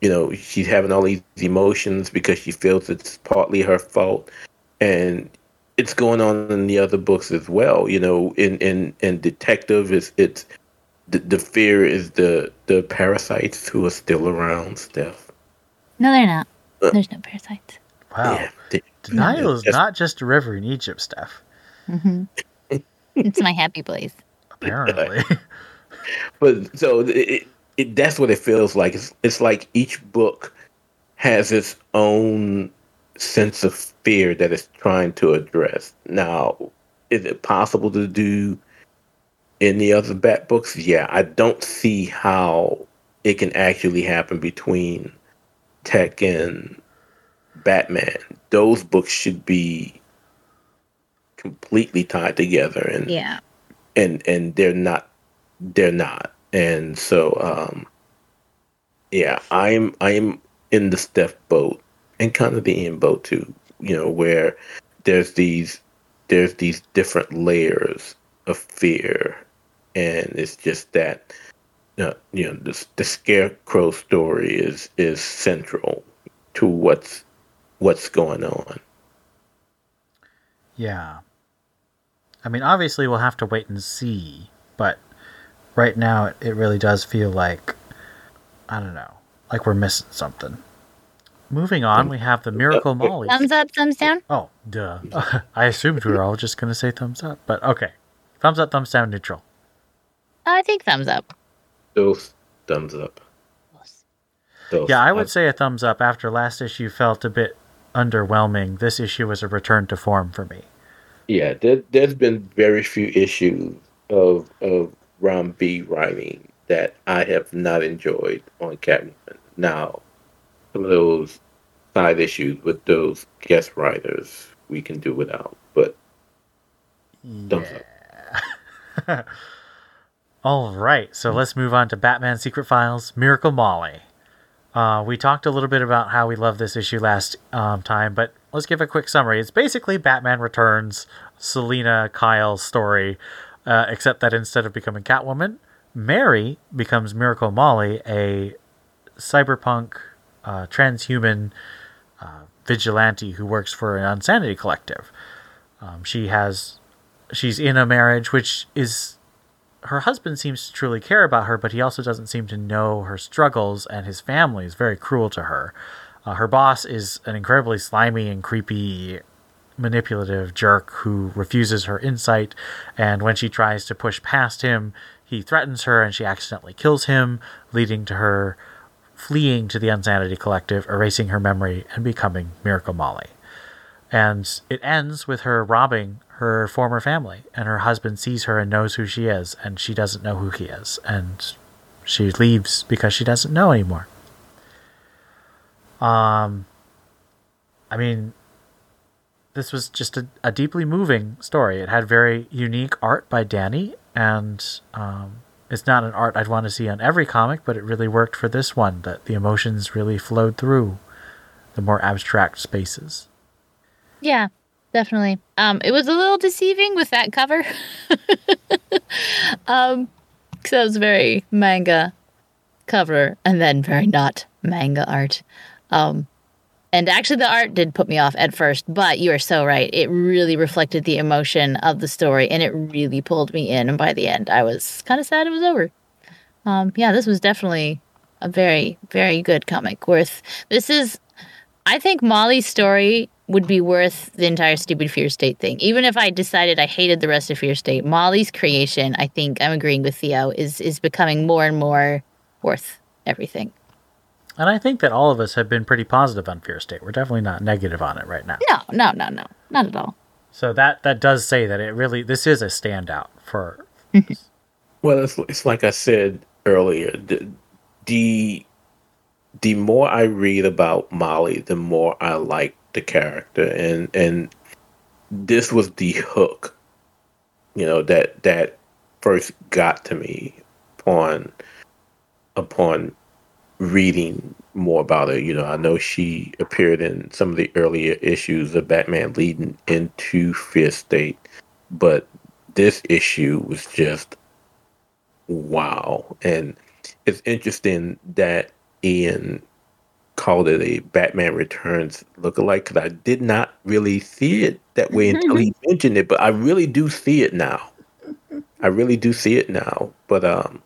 S13: you know, she's having all these emotions because she feels it's partly her fault. And it's going on in the other books as well. You know, in in, in Detective, it's it's the, the fear is the the parasites who are still around, Steph.
S12: No, they're not.
S13: Uh,
S12: There's no parasites.
S11: Wow.
S13: Yeah, they-
S11: Denial is not just a river in Egypt, Steph. Mm-hmm.
S12: It's my happy place.
S11: Apparently.
S13: But so it, it, that's what it feels like. It's, it's like each book has its own sense of fear that it's trying to address. Now, is it possible to do any other Bat books? Yeah, I don't see how it can actually happen between Tech and Batman. Those books should be completely tied together and
S12: Yeah.
S13: and and they're not they're not and so um yeah i'm i'm in the steph boat and kind of the in boat too you know where there's these there's these different layers of fear and it's just that uh, you know the, the scarecrow story is is central to what's what's going on
S11: Yeah. I mean, obviously, we'll have to wait and see, but right now, it, it really does feel like, I don't know, like we're missing something. Moving on, we have the Miracle Molly.
S12: Thumbs up, thumbs down.
S11: Oh, duh. I assumed we were all just going to say thumbs up, but okay. Thumbs up, thumbs down, neutral.
S12: I think thumbs up.
S13: Both thumbs up Those-
S11: Yeah, I would say a thumbs up after last issue felt a bit underwhelming. This issue was a return to form for me.
S13: Yeah, there, there's been very few issues of of Ram V writing that I have not enjoyed on Catwoman. Now, some of those side issues with those guest writers we can do without, but up.
S11: All right, so let's move on to Batman Secret Files Miracle Molly. Uh, we talked a little bit about how we love this issue last um, time, but let's give a quick summary. It's basically Batman Returns, Selina Kyle's story, uh, except that instead of becoming Catwoman, Mary becomes Miracle Molly, a cyberpunk uh, transhuman uh, vigilante who works for an insanity collective. Um, she has, she's in a marriage which is her husband seems to truly care about her, but he also doesn't seem to know her struggles, and his family is very cruel to her. Uh, her boss is an incredibly slimy and creepy, manipulative jerk who refuses her insight, and when she tries to push past him, he threatens her and she accidentally kills him, leading to her fleeing to the Insanity Collective, erasing her memory, and becoming Miracle Molly. And it ends with her robbing her former family, and her husband sees her and knows who she is, and she doesn't know who he is, and she leaves because she doesn't know anymore. Um, I mean, this was just a, a deeply moving story. It had very unique art by Dani, and um, it's not an art I'd want to see on every comic, but it really worked for this one. That the emotions really flowed through the more abstract spaces.
S12: Yeah, definitely. Um, it was a little deceiving with that cover. um, because that was very manga cover and then very not manga art. Um, and actually, the art did put me off at first, but you are so right. It really reflected the emotion of the story, and it really pulled me in. And by the end, I was kind of sad it was over. Um, yeah, this was definitely a very, very good comic. Worth this is, I think Molly's story would be worth the entire stupid Fear State thing. Even if I decided I hated the rest of Fear State, Molly's creation, I think I'm agreeing with Theo, is is becoming more and more worth everything.
S11: And I think that all of us have been pretty positive on Fear State. We're definitely not negative on it right now.
S12: No, no, no, no, not at all.
S11: So that that does say that it really this is a standout for mm-hmm.
S13: Well, it's, it's like I said earlier. The, the the more I read about Molly, the more I like the character, and and this was the hook, you know that that first got to me upon upon reading more about her. You know, I know she appeared in some of the earlier issues of Batman leading into Fear State, but this issue was just wow. And it's interesting that Ian called it a Batman Returns lookalike because I did not really see it that way until he mentioned it, but I really do see it now. I really do see it now. But um,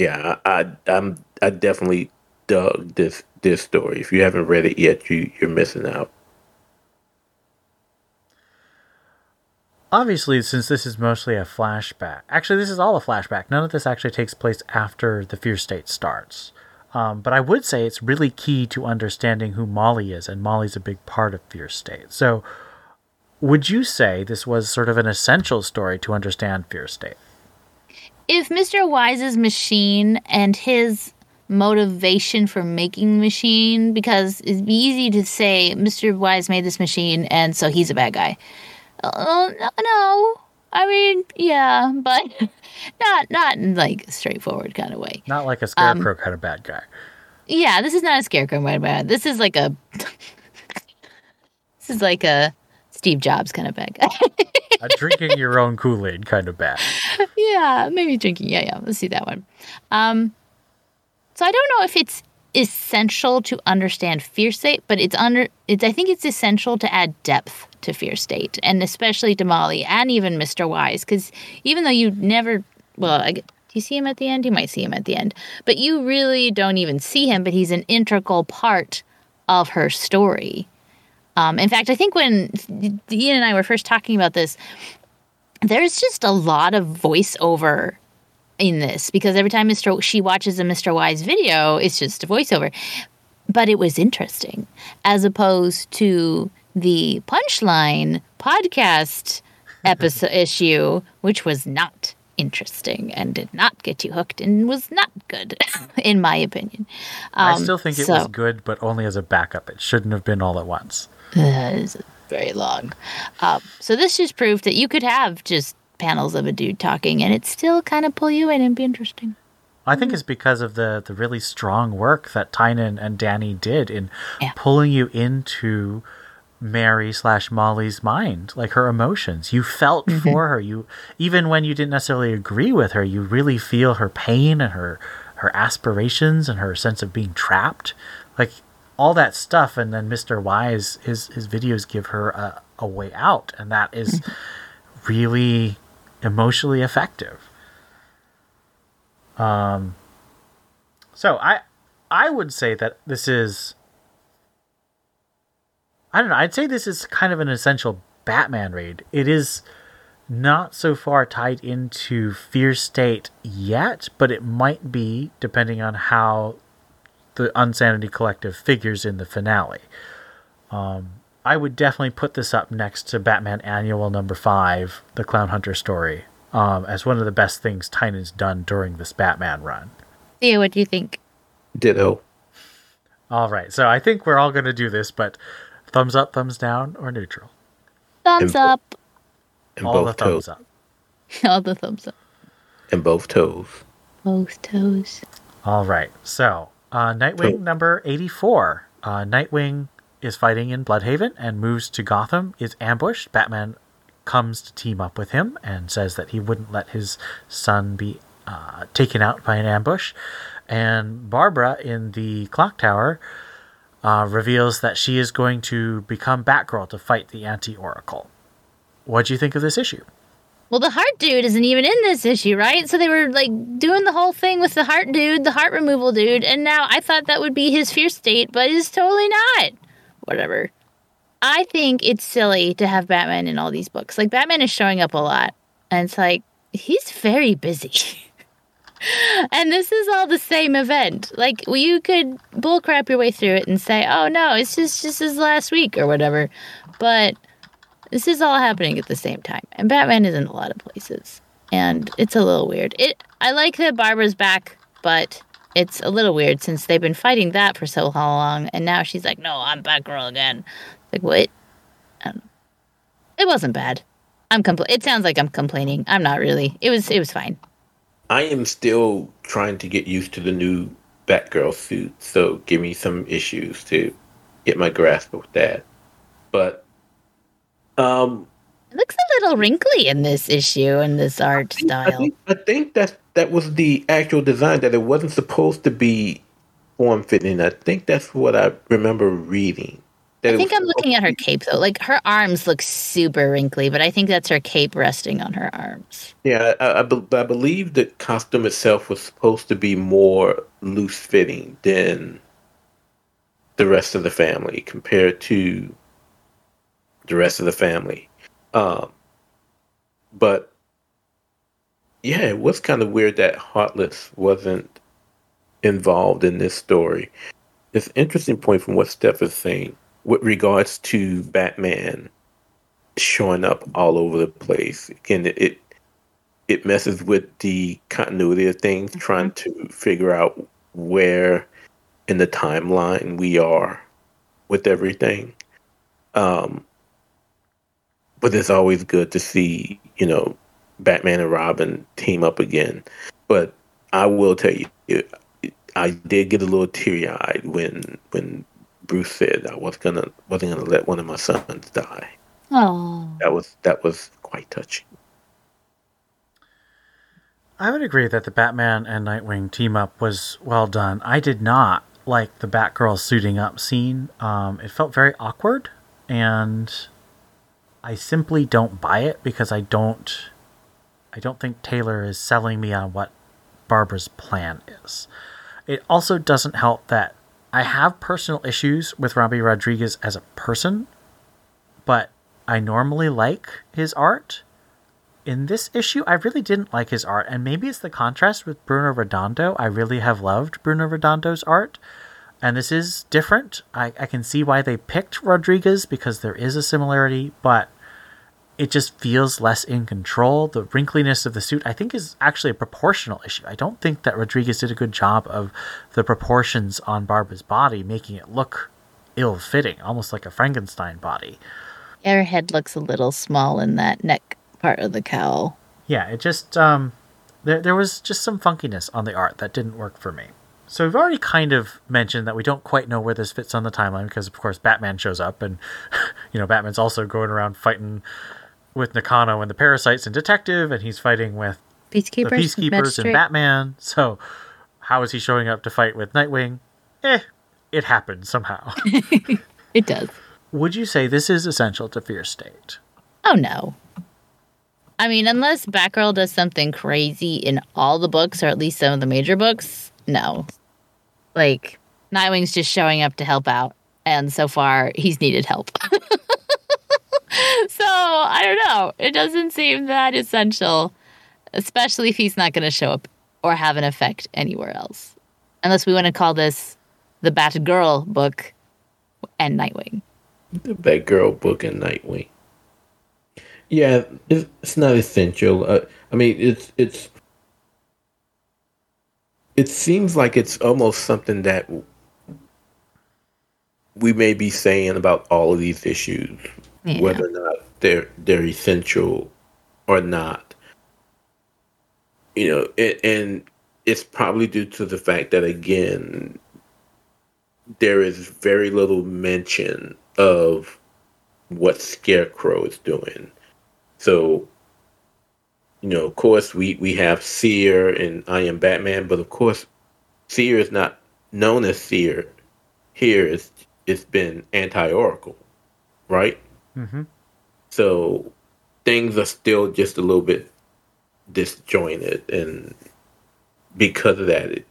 S13: yeah, I, I I'm I definitely dug this this story. If you haven't read it yet, you you're missing out.
S11: obviously since this is mostly a flashback. Actually, this is all a flashback. None of this actually takes place after the Fear State starts. Um, but I would say it's really key to understanding who Molly is, and Molly's a big part of fear State. So, would you say this was sort of an essential story to understand fear State?
S12: If Mr. Wise's machine and his motivation for making the machine, because it'd be easy to say Mr. Wise made this machine and so he's a bad guy. Oh no, no. I mean, yeah, but not not in like a straightforward kind of way.
S11: Not like a scarecrow um, kind of bad guy.
S12: Yeah, this is not a scarecrow kind of bad. This is like a this is like a Steve Jobs kind of bad.
S11: A drinking your own Kool Aid kind of bad.
S12: yeah, maybe drinking. Yeah, yeah. Let's see that one. Um, so I don't know if it's essential to understand fear state, but it's under. It's I think it's essential to add depth to fear state, and especially to Molly and even Mister Wise, because even though you never, well, I, do you see him at the end? You might see him at the end, but you really don't even see him. But he's an integral part of her story. Um, in fact, I think when Ian and I were first talking about this, there's just a lot of voiceover in this because every time Mr. she watches a Mr. Wise video, it's just a voiceover. But it was interesting as opposed to the punchline podcast episode issue, which was not interesting and did not get you hooked and was not good, in my opinion.
S11: I
S12: Um,
S11: still think it
S12: so-
S11: was good, but only as a backup. It shouldn't have been all at once.
S12: That is very long. Um, so this just proved that you could have just panels of a dude talking, and it still kind of pull you in and be interesting.
S11: I think it's because of the the really strong work that Tynion and Dani did in
S12: Yeah.
S11: pulling you into Mary slash Molly's mind, like her emotions. You felt for her. You even when you didn't necessarily agree with her, you really feel her pain and her her aspirations and her sense of being trapped. Like all that stuff and then Mr. Wise his his videos give her a, a way out and that is really emotionally effective. Um, so I I would say that this is I don't know, I'd say this is kind of an essential Batman raid. It is not so far tied into Fear State yet, but it might be depending on how the Unsanity Collective figures in the finale. Um, I would definitely put this up next to Batman Annual number five, the Clown Hunter story, um, as one of the best things Tynion's done during this Batman run.
S12: Theo, what do you think?
S13: Ditto.
S11: All right, so I think we're all going to do this, but thumbs up, thumbs down, or neutral?
S12: Thumbs
S13: And-
S12: up.
S13: And
S11: all the thumbs
S13: toes.
S11: up.
S12: All the thumbs up.
S13: And both toes.
S12: Both toes.
S11: All right, so uh, Nightwing
S13: Cool.
S11: number 84. Uh, Nightwing is fighting in Blüdhaven and moves to Gotham, is ambushed. Batman comes to team up with him and says that he wouldn't let his son be uh, taken out by an ambush. And Barbara in the clock tower uh, reveals that she is going to become Batgirl to fight the Anti Oracle. What do you think of this issue?
S12: Well, the heart dude isn't even in this issue, right? So they were like doing the whole thing with the heart dude, the heart removal dude, and now I thought that would be his fear state, but it's totally not. Whatever. I think it's silly to have Batman in all these books. Like Batman is showing up a lot, and it's like he's very busy. and this is all the same event. Like you could bullcrap your way through it and say, "Oh no, it's just just his last week or whatever," but this is all happening at the same time, and Batman is in a lot of places, and it's a little weird. It I like that Barbara's back, but it's a little weird since they've been fighting that for so long, and now she's like, "No, I'm Batgirl again." Like what? I. It wasn't bad. I'm compl- It sounds like I'm complaining. I'm not really. It was. It was fine.
S13: I am still trying to get used to the new Batgirl suit, so give me some issues to get my grasp of that. But um
S12: It looks a little wrinkly in this issue in this art
S13: I
S12: style.
S13: think, I think that that was the actual design that it wasn't supposed to be form fitting. I think that's what I remember reading.
S12: I think I'm looking at her cape though. Like her arms look super wrinkly, but I think that's her cape resting on her arms.
S13: Yeah, I, I, be- I believe the costume itself was supposed to be more loose fitting than the rest of the family compared to the rest of the family. Um, but yeah, it was kind of weird that Heartless wasn't involved in this story. It's an interesting point from what Steph is saying with regards to Batman showing up all over the place. Again, it it, it messes with the continuity of things, trying to figure out where in the timeline we are with everything. Um, but it's always good to see, you know, Batman and Robin team up again. But I will tell you, I did get a little teary eyed when when Bruce said I was gonna wasn't gonna let one of my sons die.
S12: Oh.
S13: That was that was quite touching.
S11: I would agree that the Batman and Nightwing team up was well done. I did not like the Batgirl suiting up scene. Um, it felt very awkward, and I simply don't buy it because I don't. I don't think Taylor is selling me on what Barbara's plan is. It also doesn't help that I have personal issues with Robbi Rodriguez as a person, but I normally like his art. In this issue, I really didn't like his art, and maybe it's the contrast with Bruno Redondo. I really have loved Bruno Redondo's art, and this is different. I, I can see why they picked Rodriguez because there is a similarity, but it just feels less in control. The wrinkliness of the suit, I think, is actually a proportional issue. I don't think that Rodriguez did a good job of the proportions on Barbara's body, making it look ill fitting, almost like a Frankenstein body.
S12: Her head looks a little small in that neck part of the cowl.
S11: Yeah, it just, um, there, there was just some funkiness on the art that didn't work for me. So we've already kind of mentioned that we don't quite know where this fits on the timeline because, of course, Batman shows up, and you know Batman's also going around fighting with Nakano and the parasites and Detective, and he's fighting with
S12: Peacekeepers,
S11: the Peacekeepers
S12: Magistrate.
S11: and Batman. So, how is he showing up to fight with Nightwing? Eh, it happens somehow.
S12: It does.
S11: Would you say this is essential to Fear State?
S12: Oh no. I mean, unless Batgirl does something crazy in all the books, or at least some of the major books, no. Like, Nightwing's just showing up to help out, and so far, he's needed help. so, I don't know. It doesn't seem that essential, especially if he's not going to show up or have an effect anywhere else. Unless we want to call this the Batgirl book and Nightwing.
S13: The Batgirl book and Nightwing. Yeah, it's, it's not essential. Uh, I mean, it's it's. It seems like it's almost something that we may be saying about all of these issues,
S12: Yeah.
S13: whether or not they're they're essential or not. You know, it, and it's probably due to the fact that again, there is very little mention of what Scarecrow is doing. So, you know, of course, we, we have Seer and I Am Batman, but of course, Seer is not known as Seer. Here, it's, it's been anti Oracle, right?
S11: Mm-hmm.
S13: So, things are still just a little bit disjointed. And because of that, it,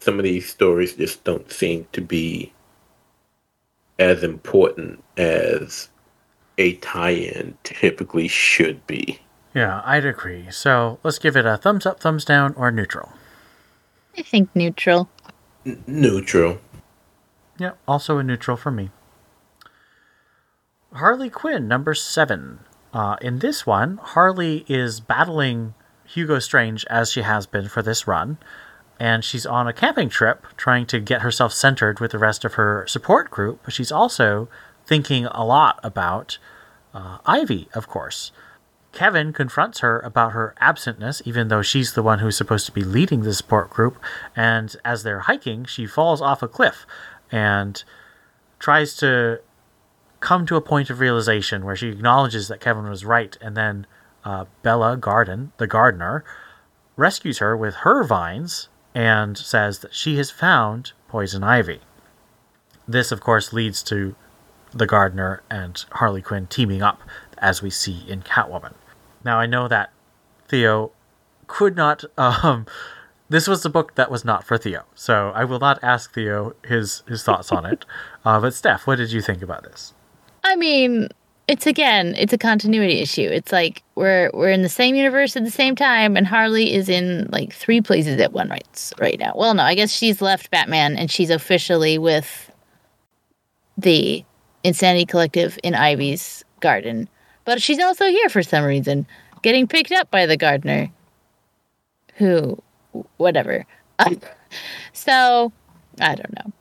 S13: some of these stories just don't seem to be as important as a tie-in typically should be.
S11: Yeah, I'd agree. So let's give it a thumbs up, thumbs down, or neutral.
S12: I think neutral.
S13: N- neutral.
S11: Yeah, also a neutral for me. Harley Quinn, number seven. Uh, in this one, Harley is battling Hugo Strange as she has been for this run, and she's on a camping trip trying to get herself centered with the rest of her support group, but she's also thinking a lot about uh, Ivy, of course. Kevin confronts her about her absentness, even though she's the one who's supposed to be leading the support group. And as they're hiking, she falls off a cliff and tries to come to a point of realization where she acknowledges that Kevin was right. And then uh, Bella Garten, the gardener, rescues her with her vines and says that she has found poison ivy. This, of course, leads to the gardener and Harley Quinn teaming up, as we see in Catwoman. Now, I know that Theo could not. Um, this was the book that was not for Theo, so I will not ask Theo his his thoughts on it. Uh, but Steph, what did you think about this?
S12: I mean, it's again, it's a continuity issue. It's like we're we're in the same universe at the same time, and Harley is in like three places at one right right now. Well, no, I guess she's left Batman, and she's officially with the Insanity Collective in Ivy's garden, but she's also here for some reason, getting picked up by the gardener, who, whatever. so, I don't know.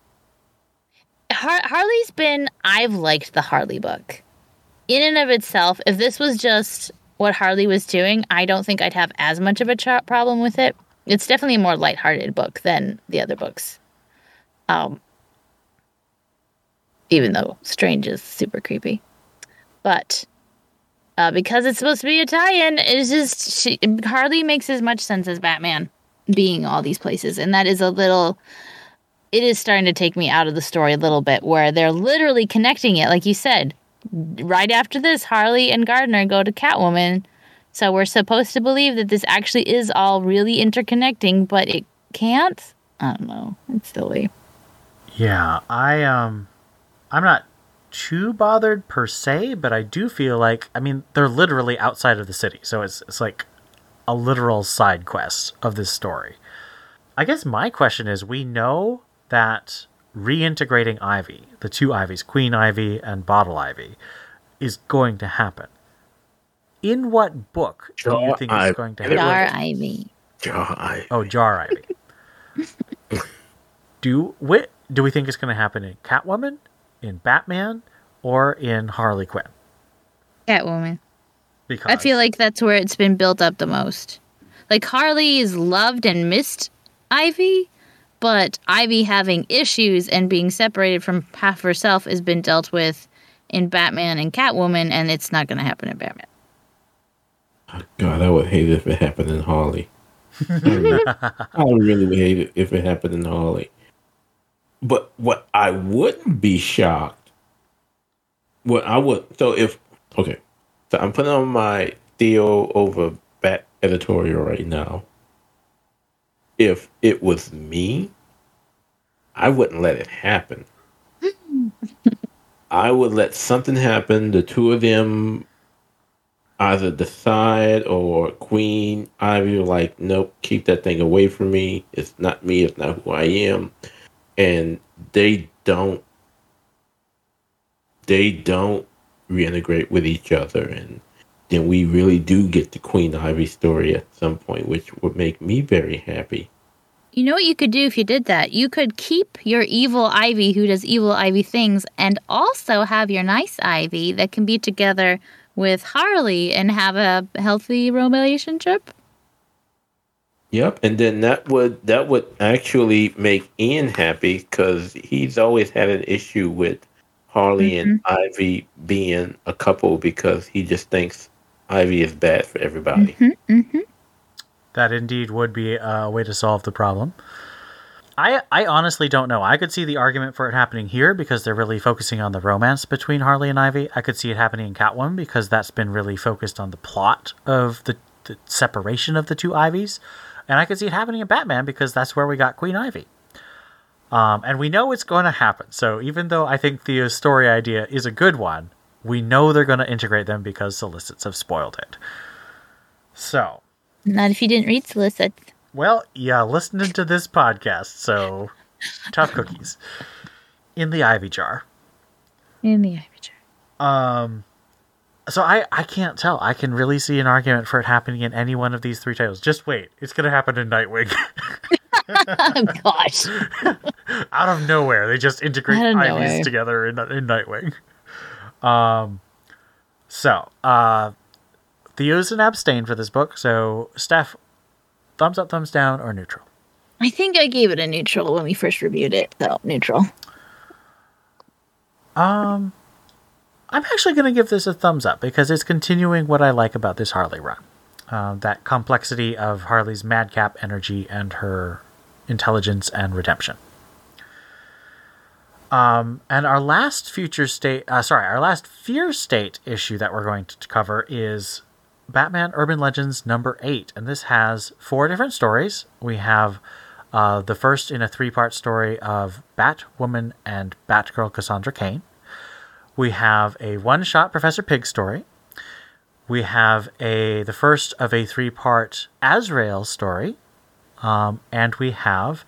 S12: Har- Harley's been. I've liked the Harley book in and of itself, if this was just what Harley was doing, I don't think I'd have as much of a problem with it. It's definitely a more lighthearted book than the other books. Um, even though Strange is super creepy, but uh, because it's supposed to be a tie-in, it's just she, Harley makes as much sense as Batman being all these places, and that is a little. It is starting to take me out of the story a little bit, where they're literally connecting it, like you said right after this, Harley and Gardener go to Catwoman. So we're supposed to believe that this actually is all really interconnecting, but it can't. I don't know. It's silly.
S11: Yeah, I um I'm not too bothered per se, but I do feel like I mean they're literally outside of the city, so it's it's like a literal side quest of this story. I guess my question is we know that reintegrating Ivy, the two Ivies, Queen Ivy and Bottle Ivy, is going to happen. In what book do you think
S13: Ivy.
S11: it's going to happen?
S12: Jar Ivy.
S13: Jar Ivy.
S11: Oh, Jar Ivy. do we, do we think it's going to happen in Catwoman, in Batman, or in Harley Quinn?
S12: Catwoman.
S11: Because
S12: I feel like that's where it's been built up the most. Like Harley is loved and missed Ivy, but Ivy having issues and being separated from half herself has been dealt with in Batman and Catwoman, and it's not going to happen in Batman.
S13: Oh, God, I would hate it if it happened in Harley. I really, I really would hate it if it happened in Harley. But what I wouldn't be shocked, what I would, so if, okay, so I'm putting on my Theo over Bat editorial right now. If it was me, I wouldn't let it happen. I would let something happen. The two of them either decide or Queen Ivy like, nope, keep that thing away from me. It's not me. It's not who I am. And they don't. They don't reintegrate with each other, and then we really do get the Queen Ivy story at some point, which would make me very happy.
S12: You know what you could do if you did that? You could keep your evil Ivy who does evil Ivy things and also have your nice Ivy that can be together with Harley and have a healthy relationship.
S13: Yep, and then that would that would actually make Ian happy because he's always had an issue with Harley and mm-hmm. Ivy being a couple because he just thinks Ivy is bad for everybody. Mm-hmm, mm-hmm.
S11: that indeed would be a way to solve the problem. I I honestly don't know. I could see the argument for it happening here because they're really focusing on the romance between Harley and Ivy. I could see it happening in Catwoman because that's been really focused on the plot of the, the separation of the two Ivies. And I could see it happening in Batman because that's where we got Queen Ivy. Um, and we know it's going to happen. So even though I think Theo's story idea is a good one, we know they're going to integrate them because solicits have spoiled it. So,
S12: Not if you didn't read solicits.
S11: well, yeah, listening to this podcast, so tough cookies. In the ivy jar.
S12: In the Ivy jar.
S11: Um so I I can't tell. I can really see an argument for it happening in any one of these three titles. Just wait. It's going to happen in Nightwing.
S12: oh gosh.
S11: Out of nowhere, they just integrate Ivies together in in Nightwing. Um so, uh Theo's an abstain for this book. So, Steph, thumbs up, thumbs down or neutral?
S12: I think I gave it a neutral when we first reviewed it, so neutral.
S11: Um, I'm actually going to give this a thumbs up because it's continuing what I like about this Harley run. Uh, that complexity of Harley's madcap energy and her intelligence and redemption. Um, and our last future state, uh, sorry, our last fear state issue that we're going to cover is Batman Urban Legends number eight. And this has four different stories. We have uh, the first in a three part story of Batwoman and Batgirl Cassandra Cain. We have a one-shot Professor Pig story. We have a the first of a three-part Azrael story, um, and we have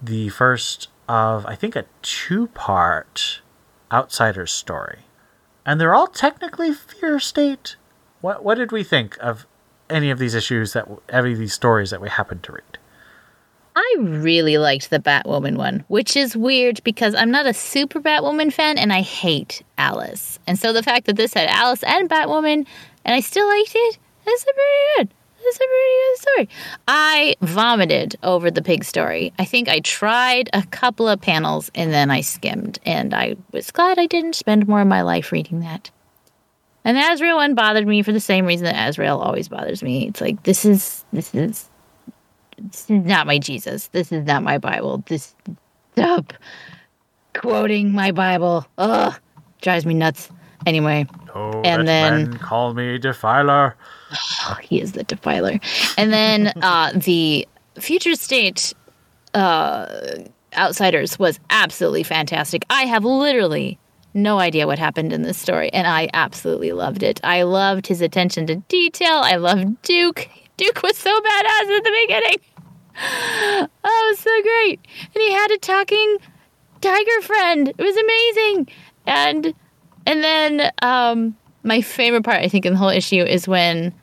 S11: the first of I think a two-part Outsiders story, and they're all technically Fear State. What what did we think of any of these issues that any of these stories that we happened to read?
S12: I really liked the Batwoman one, which is weird because I'm not a super Batwoman fan and I hate Alice. And so the fact that this had Alice and Batwoman and I still liked it, that's a pretty good. That's a pretty good story. I vomited over the pig story. I think I tried a couple of panels and then I skimmed, and I was glad I didn't spend more of my life reading that. And the Azrael one bothered me for the same reason that Azrael always bothers me. It's like this is this is this is not my Jesus. This is not my Bible. This stop quoting my Bible. Ugh, drives me nuts. Anyway,
S11: Oh,
S12: And then-
S11: call me defiler.
S12: he is the defiler. And then uh, the future state uh, outsiders was absolutely fantastic. I have literally no idea what happened in this story, and I absolutely loved it. I loved his attention to detail. I loved Duke. Duke was so badass at the beginning. Oh, so great. And he had a talking tiger friend. It was amazing. And and then um my favorite part I think in the whole issue is when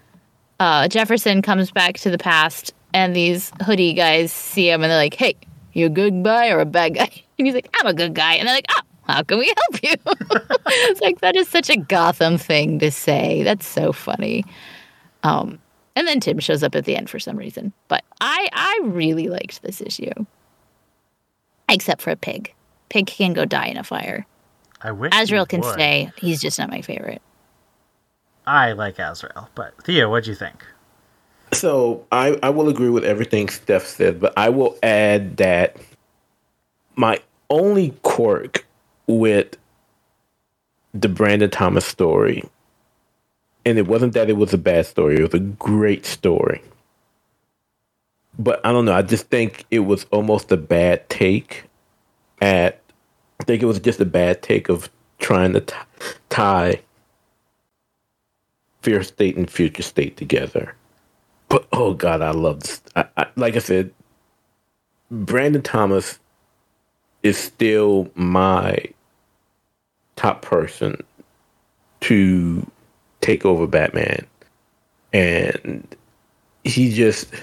S12: uh Jefferson comes back to the past and these hoodie guys see him and they're like, "Hey, you a good guy or a bad guy?" And he's like, "I'm a good guy." And they're like, "Oh, how can we help you?" it's like that is such a Gotham thing to say. That's so funny. Um and then Tim shows up at the end for some reason. But I I really liked this issue. Except for a pig. Pig can go die in a fire.
S11: I wish
S12: Azrael can
S11: would.
S12: stay. He's just not my favorite.
S11: I like Azrael, but Theo, what'd you think?
S13: So I, I will agree with everything Steph said, but I will add that my only quirk with the Brandon Thomas story, and it wasn't that it was a bad story, it was a great story. But I don't know, I just think it was almost a bad take at I think it was just a bad take of trying to t- tie fear state and future state together. But oh god, I love this. I, I, like I said, Brandon Thomas is still my top person to take over Batman, and he just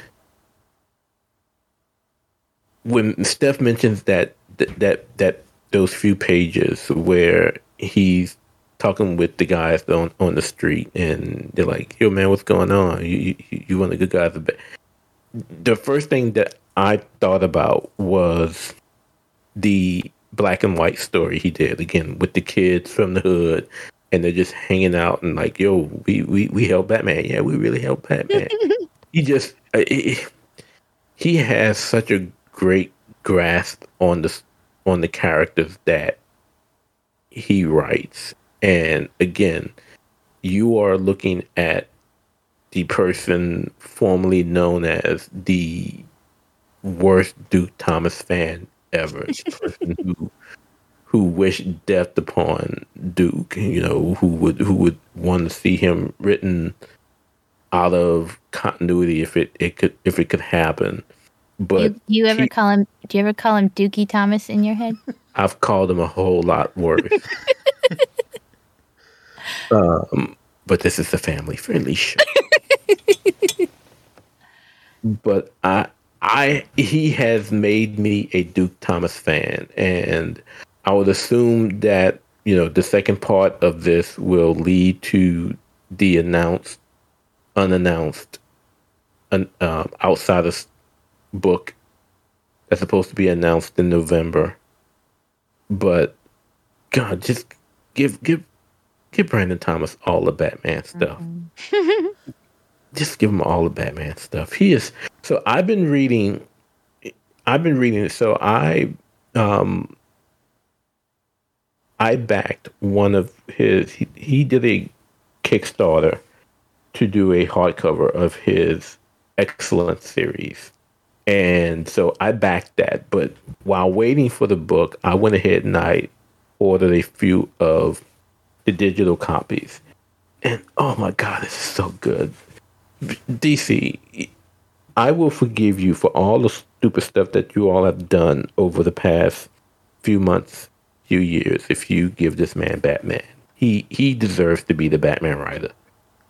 S13: when Steph mentions that that that, that those few pages where he's talking with the guys on on the street and they're like, "Yo, man, what's going on? You you, you of the good guys?" The first thing that I thought about was the black and white story he did again with the kids from the hood, and they're just hanging out and like, "Yo, we we we help Batman. Yeah, we really help Batman." he just uh, he, he has such a great grasp on the on the characters that he writes and again, you are looking at the person formerly known as the worst Duke Thomas fan ever. The person who who wished death upon Duke, you know, who would who would want to see him written out of continuity if it, it could if it could happen. But
S12: you, you ever
S13: he-
S12: call him? Do you ever call him Dookie Thomas in your head?
S13: I've called him a whole lot worse. um, but this is a family friendly show. but I, I, he has made me a Duke Thomas fan, and I would assume that you know the second part of this will lead to the announced, unannounced, an uh, outsiders book that's supposed to be announced in November but God, just give give give Brandon Thomas all the Batman stuff. just give him all the Batman stuff. He is so I've been reading I've been reading so I um I backed one of his he, he did a Kickstarter to do a hardcover of his excellent series. And so I backed that. But while waiting for the book, I went ahead and I ordered a few of the digital copies, and oh my god, it's so good. DC, I will forgive you for all the stupid stuff that you all have done over the past few months, few years. If you give this man Batman, he he deserves to be the Batman writer.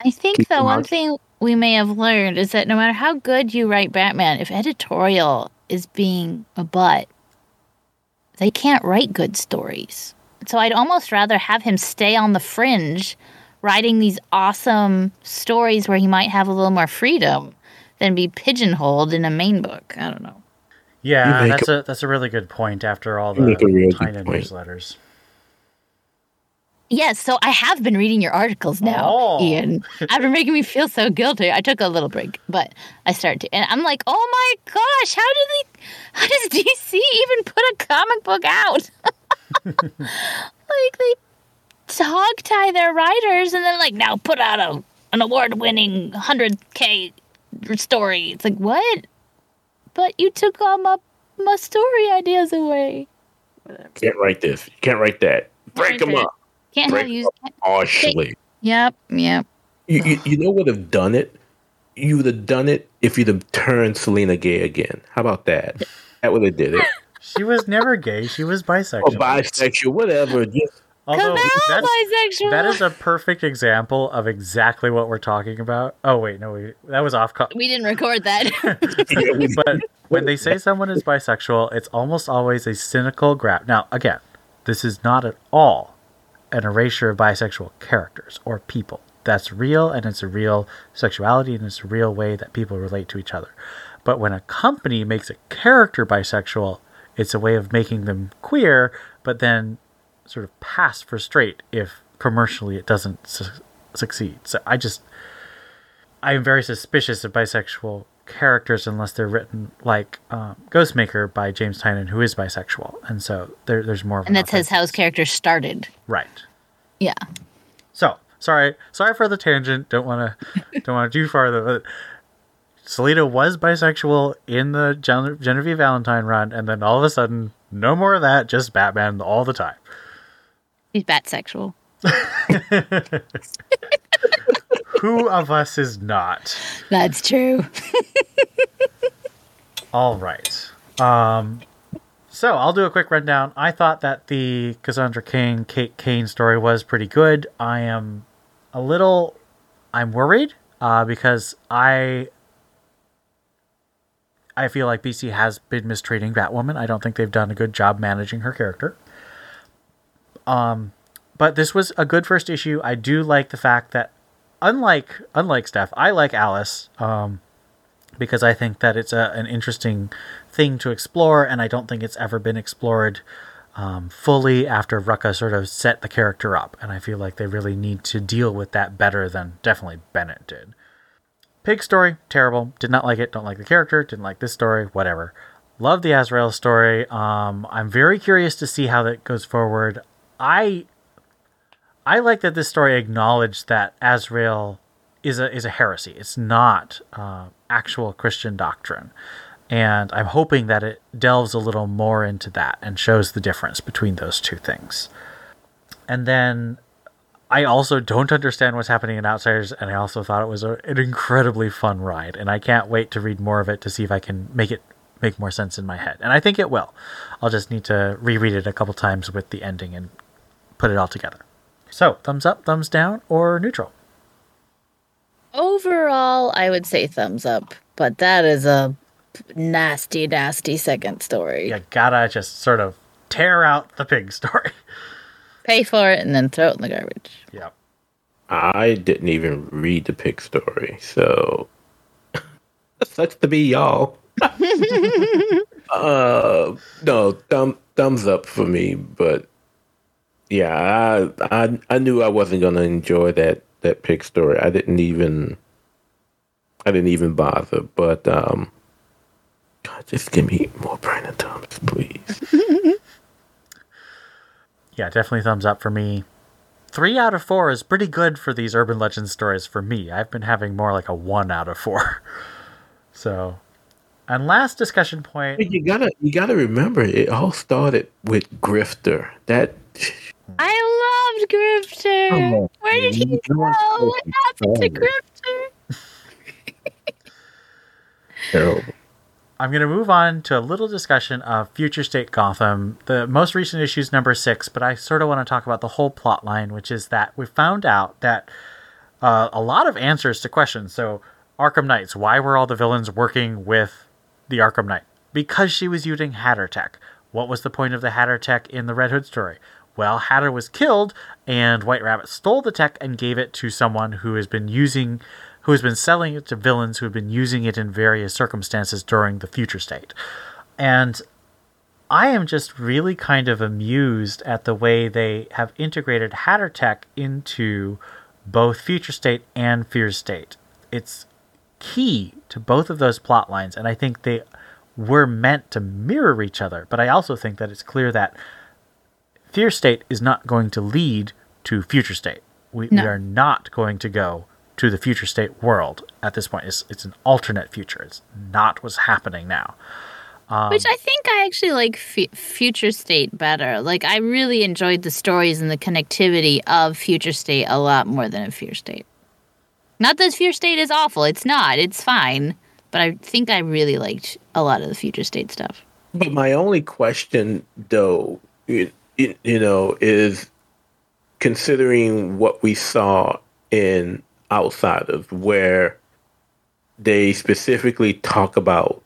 S12: I think
S13: Keep
S12: the one
S13: out.
S12: thing we may have learned is that no matter how good you write Batman, if editorial is being a butt, they can't write good stories. So I'd almost rather have him stay on the fringe, writing these awesome stories where he might have a little more freedom than be pigeonholed in a main book. I don't know.
S11: Yeah, that's a that's a really good point. After all the
S13: You make a real good
S11: Tynion
S13: point.
S11: newsletters.
S12: Yes, so I have been reading your articles now,
S11: Oh.
S12: Ian. After making me feel so guilty, I took a little break, but I started to, and I'm like, oh my gosh, how do they, how does DC even put a comic book out? like they hog tie their writers, and then like now put out a an award winning hundred k story. It's like what? But you took all my my story ideas away.
S13: Can't write this. You can't write that. Break them up
S12: Can't
S13: Break
S12: have you.
S13: harshly.
S12: Yep, yep.
S13: You, you, you know what would have done it? You would have done it if you'd have turned Selina gay again. How about that? That would have did it.
S11: She was never gay. She was
S13: Or
S11: bisexual.
S13: Oh, bisexual, whatever. Just
S11: Although
S12: Because they're
S11: that's,
S12: bisexual.
S11: that is a perfect example of exactly what we're talking about. Oh wait, no, we, that was off. Co-
S12: we didn't record that.
S11: but when they say someone is bisexual, it's almost always a cynical grab. Now, again, this is not at all an erasure of bisexual characters or people. That's real, and it's a real sexuality, and it's a real way that people relate to each other. But when a company makes a character bisexual, it's a way of making them queer, but then sort of pass for straight if commercially it doesn't su- succeed. So I just I'm very suspicious of bisexual characters unless they're written like um, Ghostmaker by James Tynion, who is bisexual, and so there, there's more. Of
S12: and
S11: an
S12: that says how his character started.
S11: right.
S12: Yeah.
S11: So sorry, sorry for the tangent. Don't want to, don't want to too far. But Selina was bisexual in the Gen- Genevieve Valentine run, and then all of a sudden, no more of that. Just Batman all the time.
S12: He's batsexual.
S11: Who of us is not?
S12: That's true.
S11: All right. Um, so I'll do a quick rundown. I thought that the Cassandra Cain, Kate Kane story was pretty good. I am a little, I'm worried uh, because I, I feel like DC has been mistreating Batwoman. I don't think they've done a good job managing her character. Um, but this was a good first issue. I do like the fact that, unlike unlike Steph, I like Alice. Um, because I think that it's a, an interesting thing to explore, and I don't think it's ever been explored um, fully after Rucka sort of set the character up. And I feel like they really need to deal with that better than definitely Bennett did. Pig story, terrible. Did not like it. Don't like the character. Didn't like this story. Whatever. Love the Azrael story. Um, I'm very curious to see how that goes forward. I I like that this story acknowledged that Azrael is a is a heresy. It's not uh, actual Christian doctrine, and I'm hoping that it delves a little more into that and shows the difference between those two things. And then I also don't understand what's happening in Outsiders, and I also thought it was a, an incredibly fun ride, and I can't wait to read more of it to see if I can make it make more sense in my head. And I think it will. I'll just need to reread it a couple times with the ending and put it all together. So, thumbs up, thumbs down, or neutral?
S12: Overall, I would say thumbs up, but that is a nasty, nasty second story.
S11: You gotta just sort of tear out the pig story.
S12: Pay for it and then throw it in the garbage.
S11: Yeah.
S13: I didn't even read the pig story, so sucks to be y'all. uh, no, thumb, thumbs up for me, but yeah, I, I I knew I wasn't gonna enjoy that that pig story. I didn't even I didn't even bother, but um, God, just give me more Brandon Thomas, please.
S11: Yeah, definitely thumbs up for me. Three out of four is pretty good for these urban legend stories for me. I've been having more like a one out of four. So, and last discussion point.
S13: You gotta you gotta remember, it all started with Grifter. That
S12: I loved Grifter.
S13: Oh,
S12: Where did he go? What happened to
S13: talking.
S12: Grifter?
S13: Terrible.
S11: I'm going to move on to a little discussion of Future State Gotham. The most recent issue is number six, but I sort of want to talk about the whole plot line, which is that we found out that uh, a lot of answers to questions. So, Arkham Knights, why were all the villains working with the Arkham Knight? Because she was using Hatter Tech. What was the point of the Hatter Tech in the Red Hood story? Well, Hatter was killed, and White Rabbit stole the tech and gave it to someone who has been using, who has been selling it to villains who have been using it in various circumstances during the future state. And I am just really kind of amused at the way they have integrated Hatter Tech into both Future State and Fear State. It's key to both of those plot lines, and I think they were meant to mirror each other. But I also think that it's clear that Fear State is not going to lead to Future State. We,
S12: No.
S11: we are not going to go to the Future State world at this point. It's, it's an alternate future. It's not what's happening now. Um,
S12: Which I think I actually like F- Future State better. Like I really enjoyed the stories and the connectivity of Future State a lot more than of Fear State. Not that Fear State is awful. It's not. It's fine. But I think I really liked a lot of the Future State stuff.
S13: But my only question, though, you, you know, is considering what we saw in Outsiders, where they specifically talk about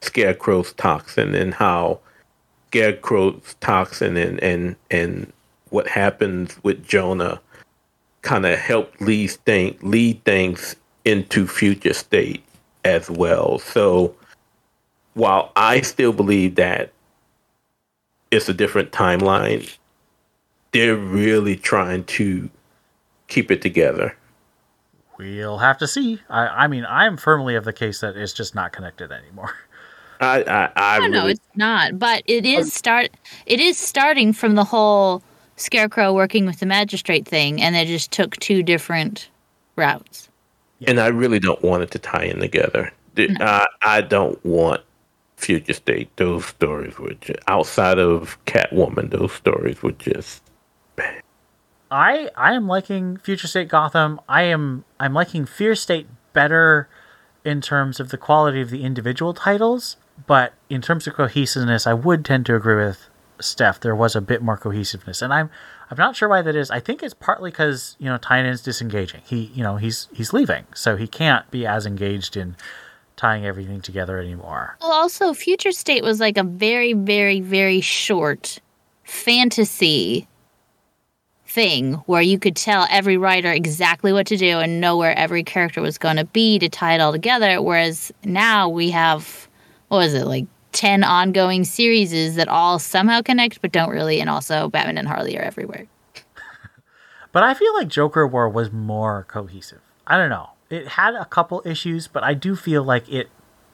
S13: Scarecrow's toxin and how Scarecrow's toxin and and and what happens with Jonah kind of help lead thing lead things into future state as well. So while I still believe that it's a different timeline, they're really trying to keep it together.
S11: We'll have to see. I, I mean, I'm firmly of the case that it's just not connected anymore.
S13: I I, I
S12: no,
S13: really,
S12: it's not. But it is start. It is starting from the whole Scarecrow working with the magistrate thing, and they just took two different routes.
S13: and I really don't want it to tie in together. The- I I don't want future state. Those stories were just, outside of Catwoman. Those stories were just
S11: I I am liking Future State Gotham. I am I'm liking Fear State better in terms of the quality of the individual titles, but in terms of cohesiveness, I would tend to agree with Steph. There was a bit more cohesiveness, and I'm I'm not sure why that is. I think it's partly because you know Tynion's disengaging. He you know he's he's leaving, so he can't be as engaged in tying everything together anymore.
S12: Well, also, Future State was like a very, very, very short fantasy thing where you could tell every writer exactly what to do and know where every character was going to be to tie it all together. Whereas now we have, what was it, like 10 ongoing series that all somehow connect but don't really. And also, Batman and Harley are everywhere.
S11: But I feel like Joker War was more cohesive. I don't know. It had a couple issues, but I do feel like it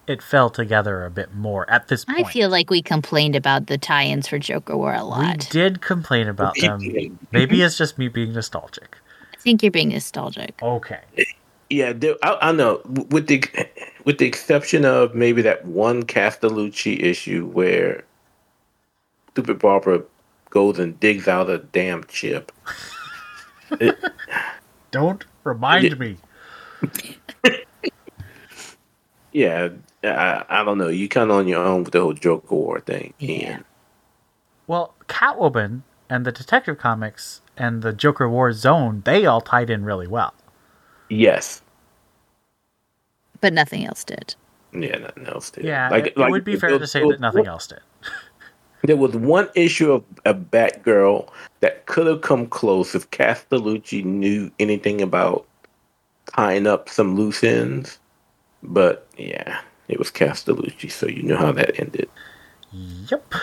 S11: it fell together a bit more at this point.
S12: I feel like we complained about the tie ins for Joker War a lot.
S11: we did complain about them. Maybe it's just me being nostalgic.
S12: I think you're being nostalgic.
S11: Okay.
S13: Yeah, there, I, I know. With the with the exception of maybe that one Castellucci issue where stupid Barbara goes and digs out a damn chip.
S11: Don't remind me.
S13: Yeah, I, I don't know. You kind of on your own with the whole Joker War thing. And
S11: Well, Catwoman and the Detective Comics and the Joker War Zone, they all tied in really well.
S13: yes,
S12: But nothing else did.
S13: yeah, nothing else. Did.
S11: Yeah, it, it would be fair to say that nothing else did.
S13: There was one issue of, a Batgirl that could have come close if Castellucci knew anything about tying up some loose ends. But yeah, it was Castellucci, so you know how that ended.
S11: Yep.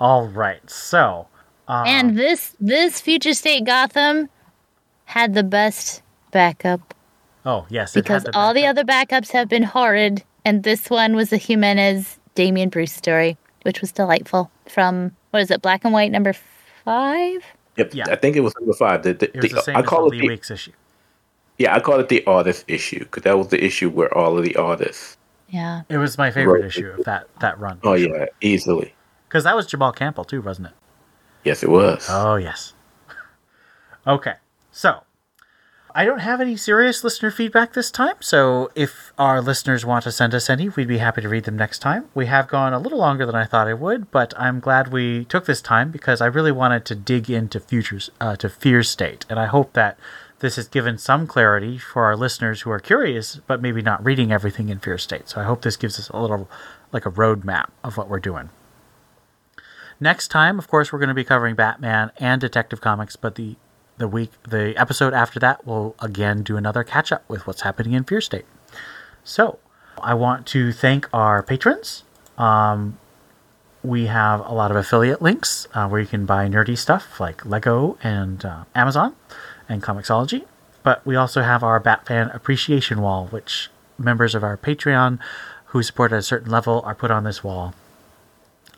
S11: All right. So, uh,
S12: And this this future state Gotham had the best backup
S11: oh yes, it
S12: because
S11: had
S12: all the other backups have been horrid, and this one was a Jimenez Damian Bruce story, which was delightful. From what is it, Black and White number five?
S13: Yep,
S11: Yeah.
S13: I think it was number five. The, the,
S11: It was
S13: the-
S11: the same
S13: I
S11: as the
S13: call it
S11: Lee
S13: the,
S11: Weeks issue.
S13: Yeah, I call it the artist issue because that was the issue where all of the artists.
S12: Yeah.
S11: It was my favorite
S13: Right.
S11: issue of that that run.
S13: Oh yeah, easily.
S11: because that was Jamal Campbell too, wasn't it?
S13: Yes, it was.
S11: Oh yes. Okay, so I don't have any serious listener feedback this time, so if our listeners want to send us any, we'd be happy to read them next time. We have gone a little longer than I thought I would, but I'm glad we took this time because I really wanted to dig into futures uh, to Fear State, and I hope that this has given some clarity for our listeners who are curious but maybe not reading everything in Fear State. So I hope this gives us a little like a roadmap of what we're doing. Next time, of course, we're going to be covering Batman and Detective Comics, but the the week the episode after that we'll again do another catch up with what's happening in Fear State. So, I want to thank our patrons. Um, we have a lot of affiliate links uh, where you can buy nerdy stuff like Lego and uh, Amazon and Comixology. But we also have our Batfan appreciation wall, which members of our Patreon who support at a certain level are put on this wall.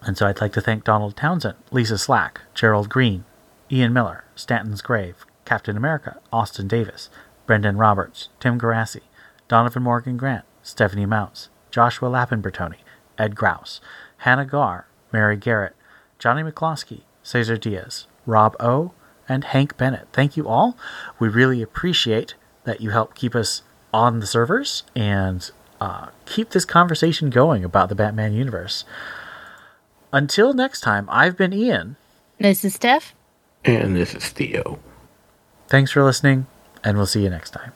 S11: And so I'd like to thank Donald Townsend, Lisa Slack, Gerald Green, Ian Miller, Stanton's Grave, Captain America, Austin Davis, Brendan Roberts, Tim Garassi, Donovan Morgan Grant, Stephanie Mounts, Joshua Lappin-Bertoni, Ed Grouse, Hannah Garr, Mary Garrett, Johnny McCloskey, Cesar Diaz, Rob O, and Hank Bennett. Thank you all. We really appreciate that you help keep us on the servers and uh, keep this conversation going about the Batman universe. Until next time, I've been Ian.
S12: This is Steph.
S13: And this is Theo.
S11: Thanks for listening, and we'll see you next time.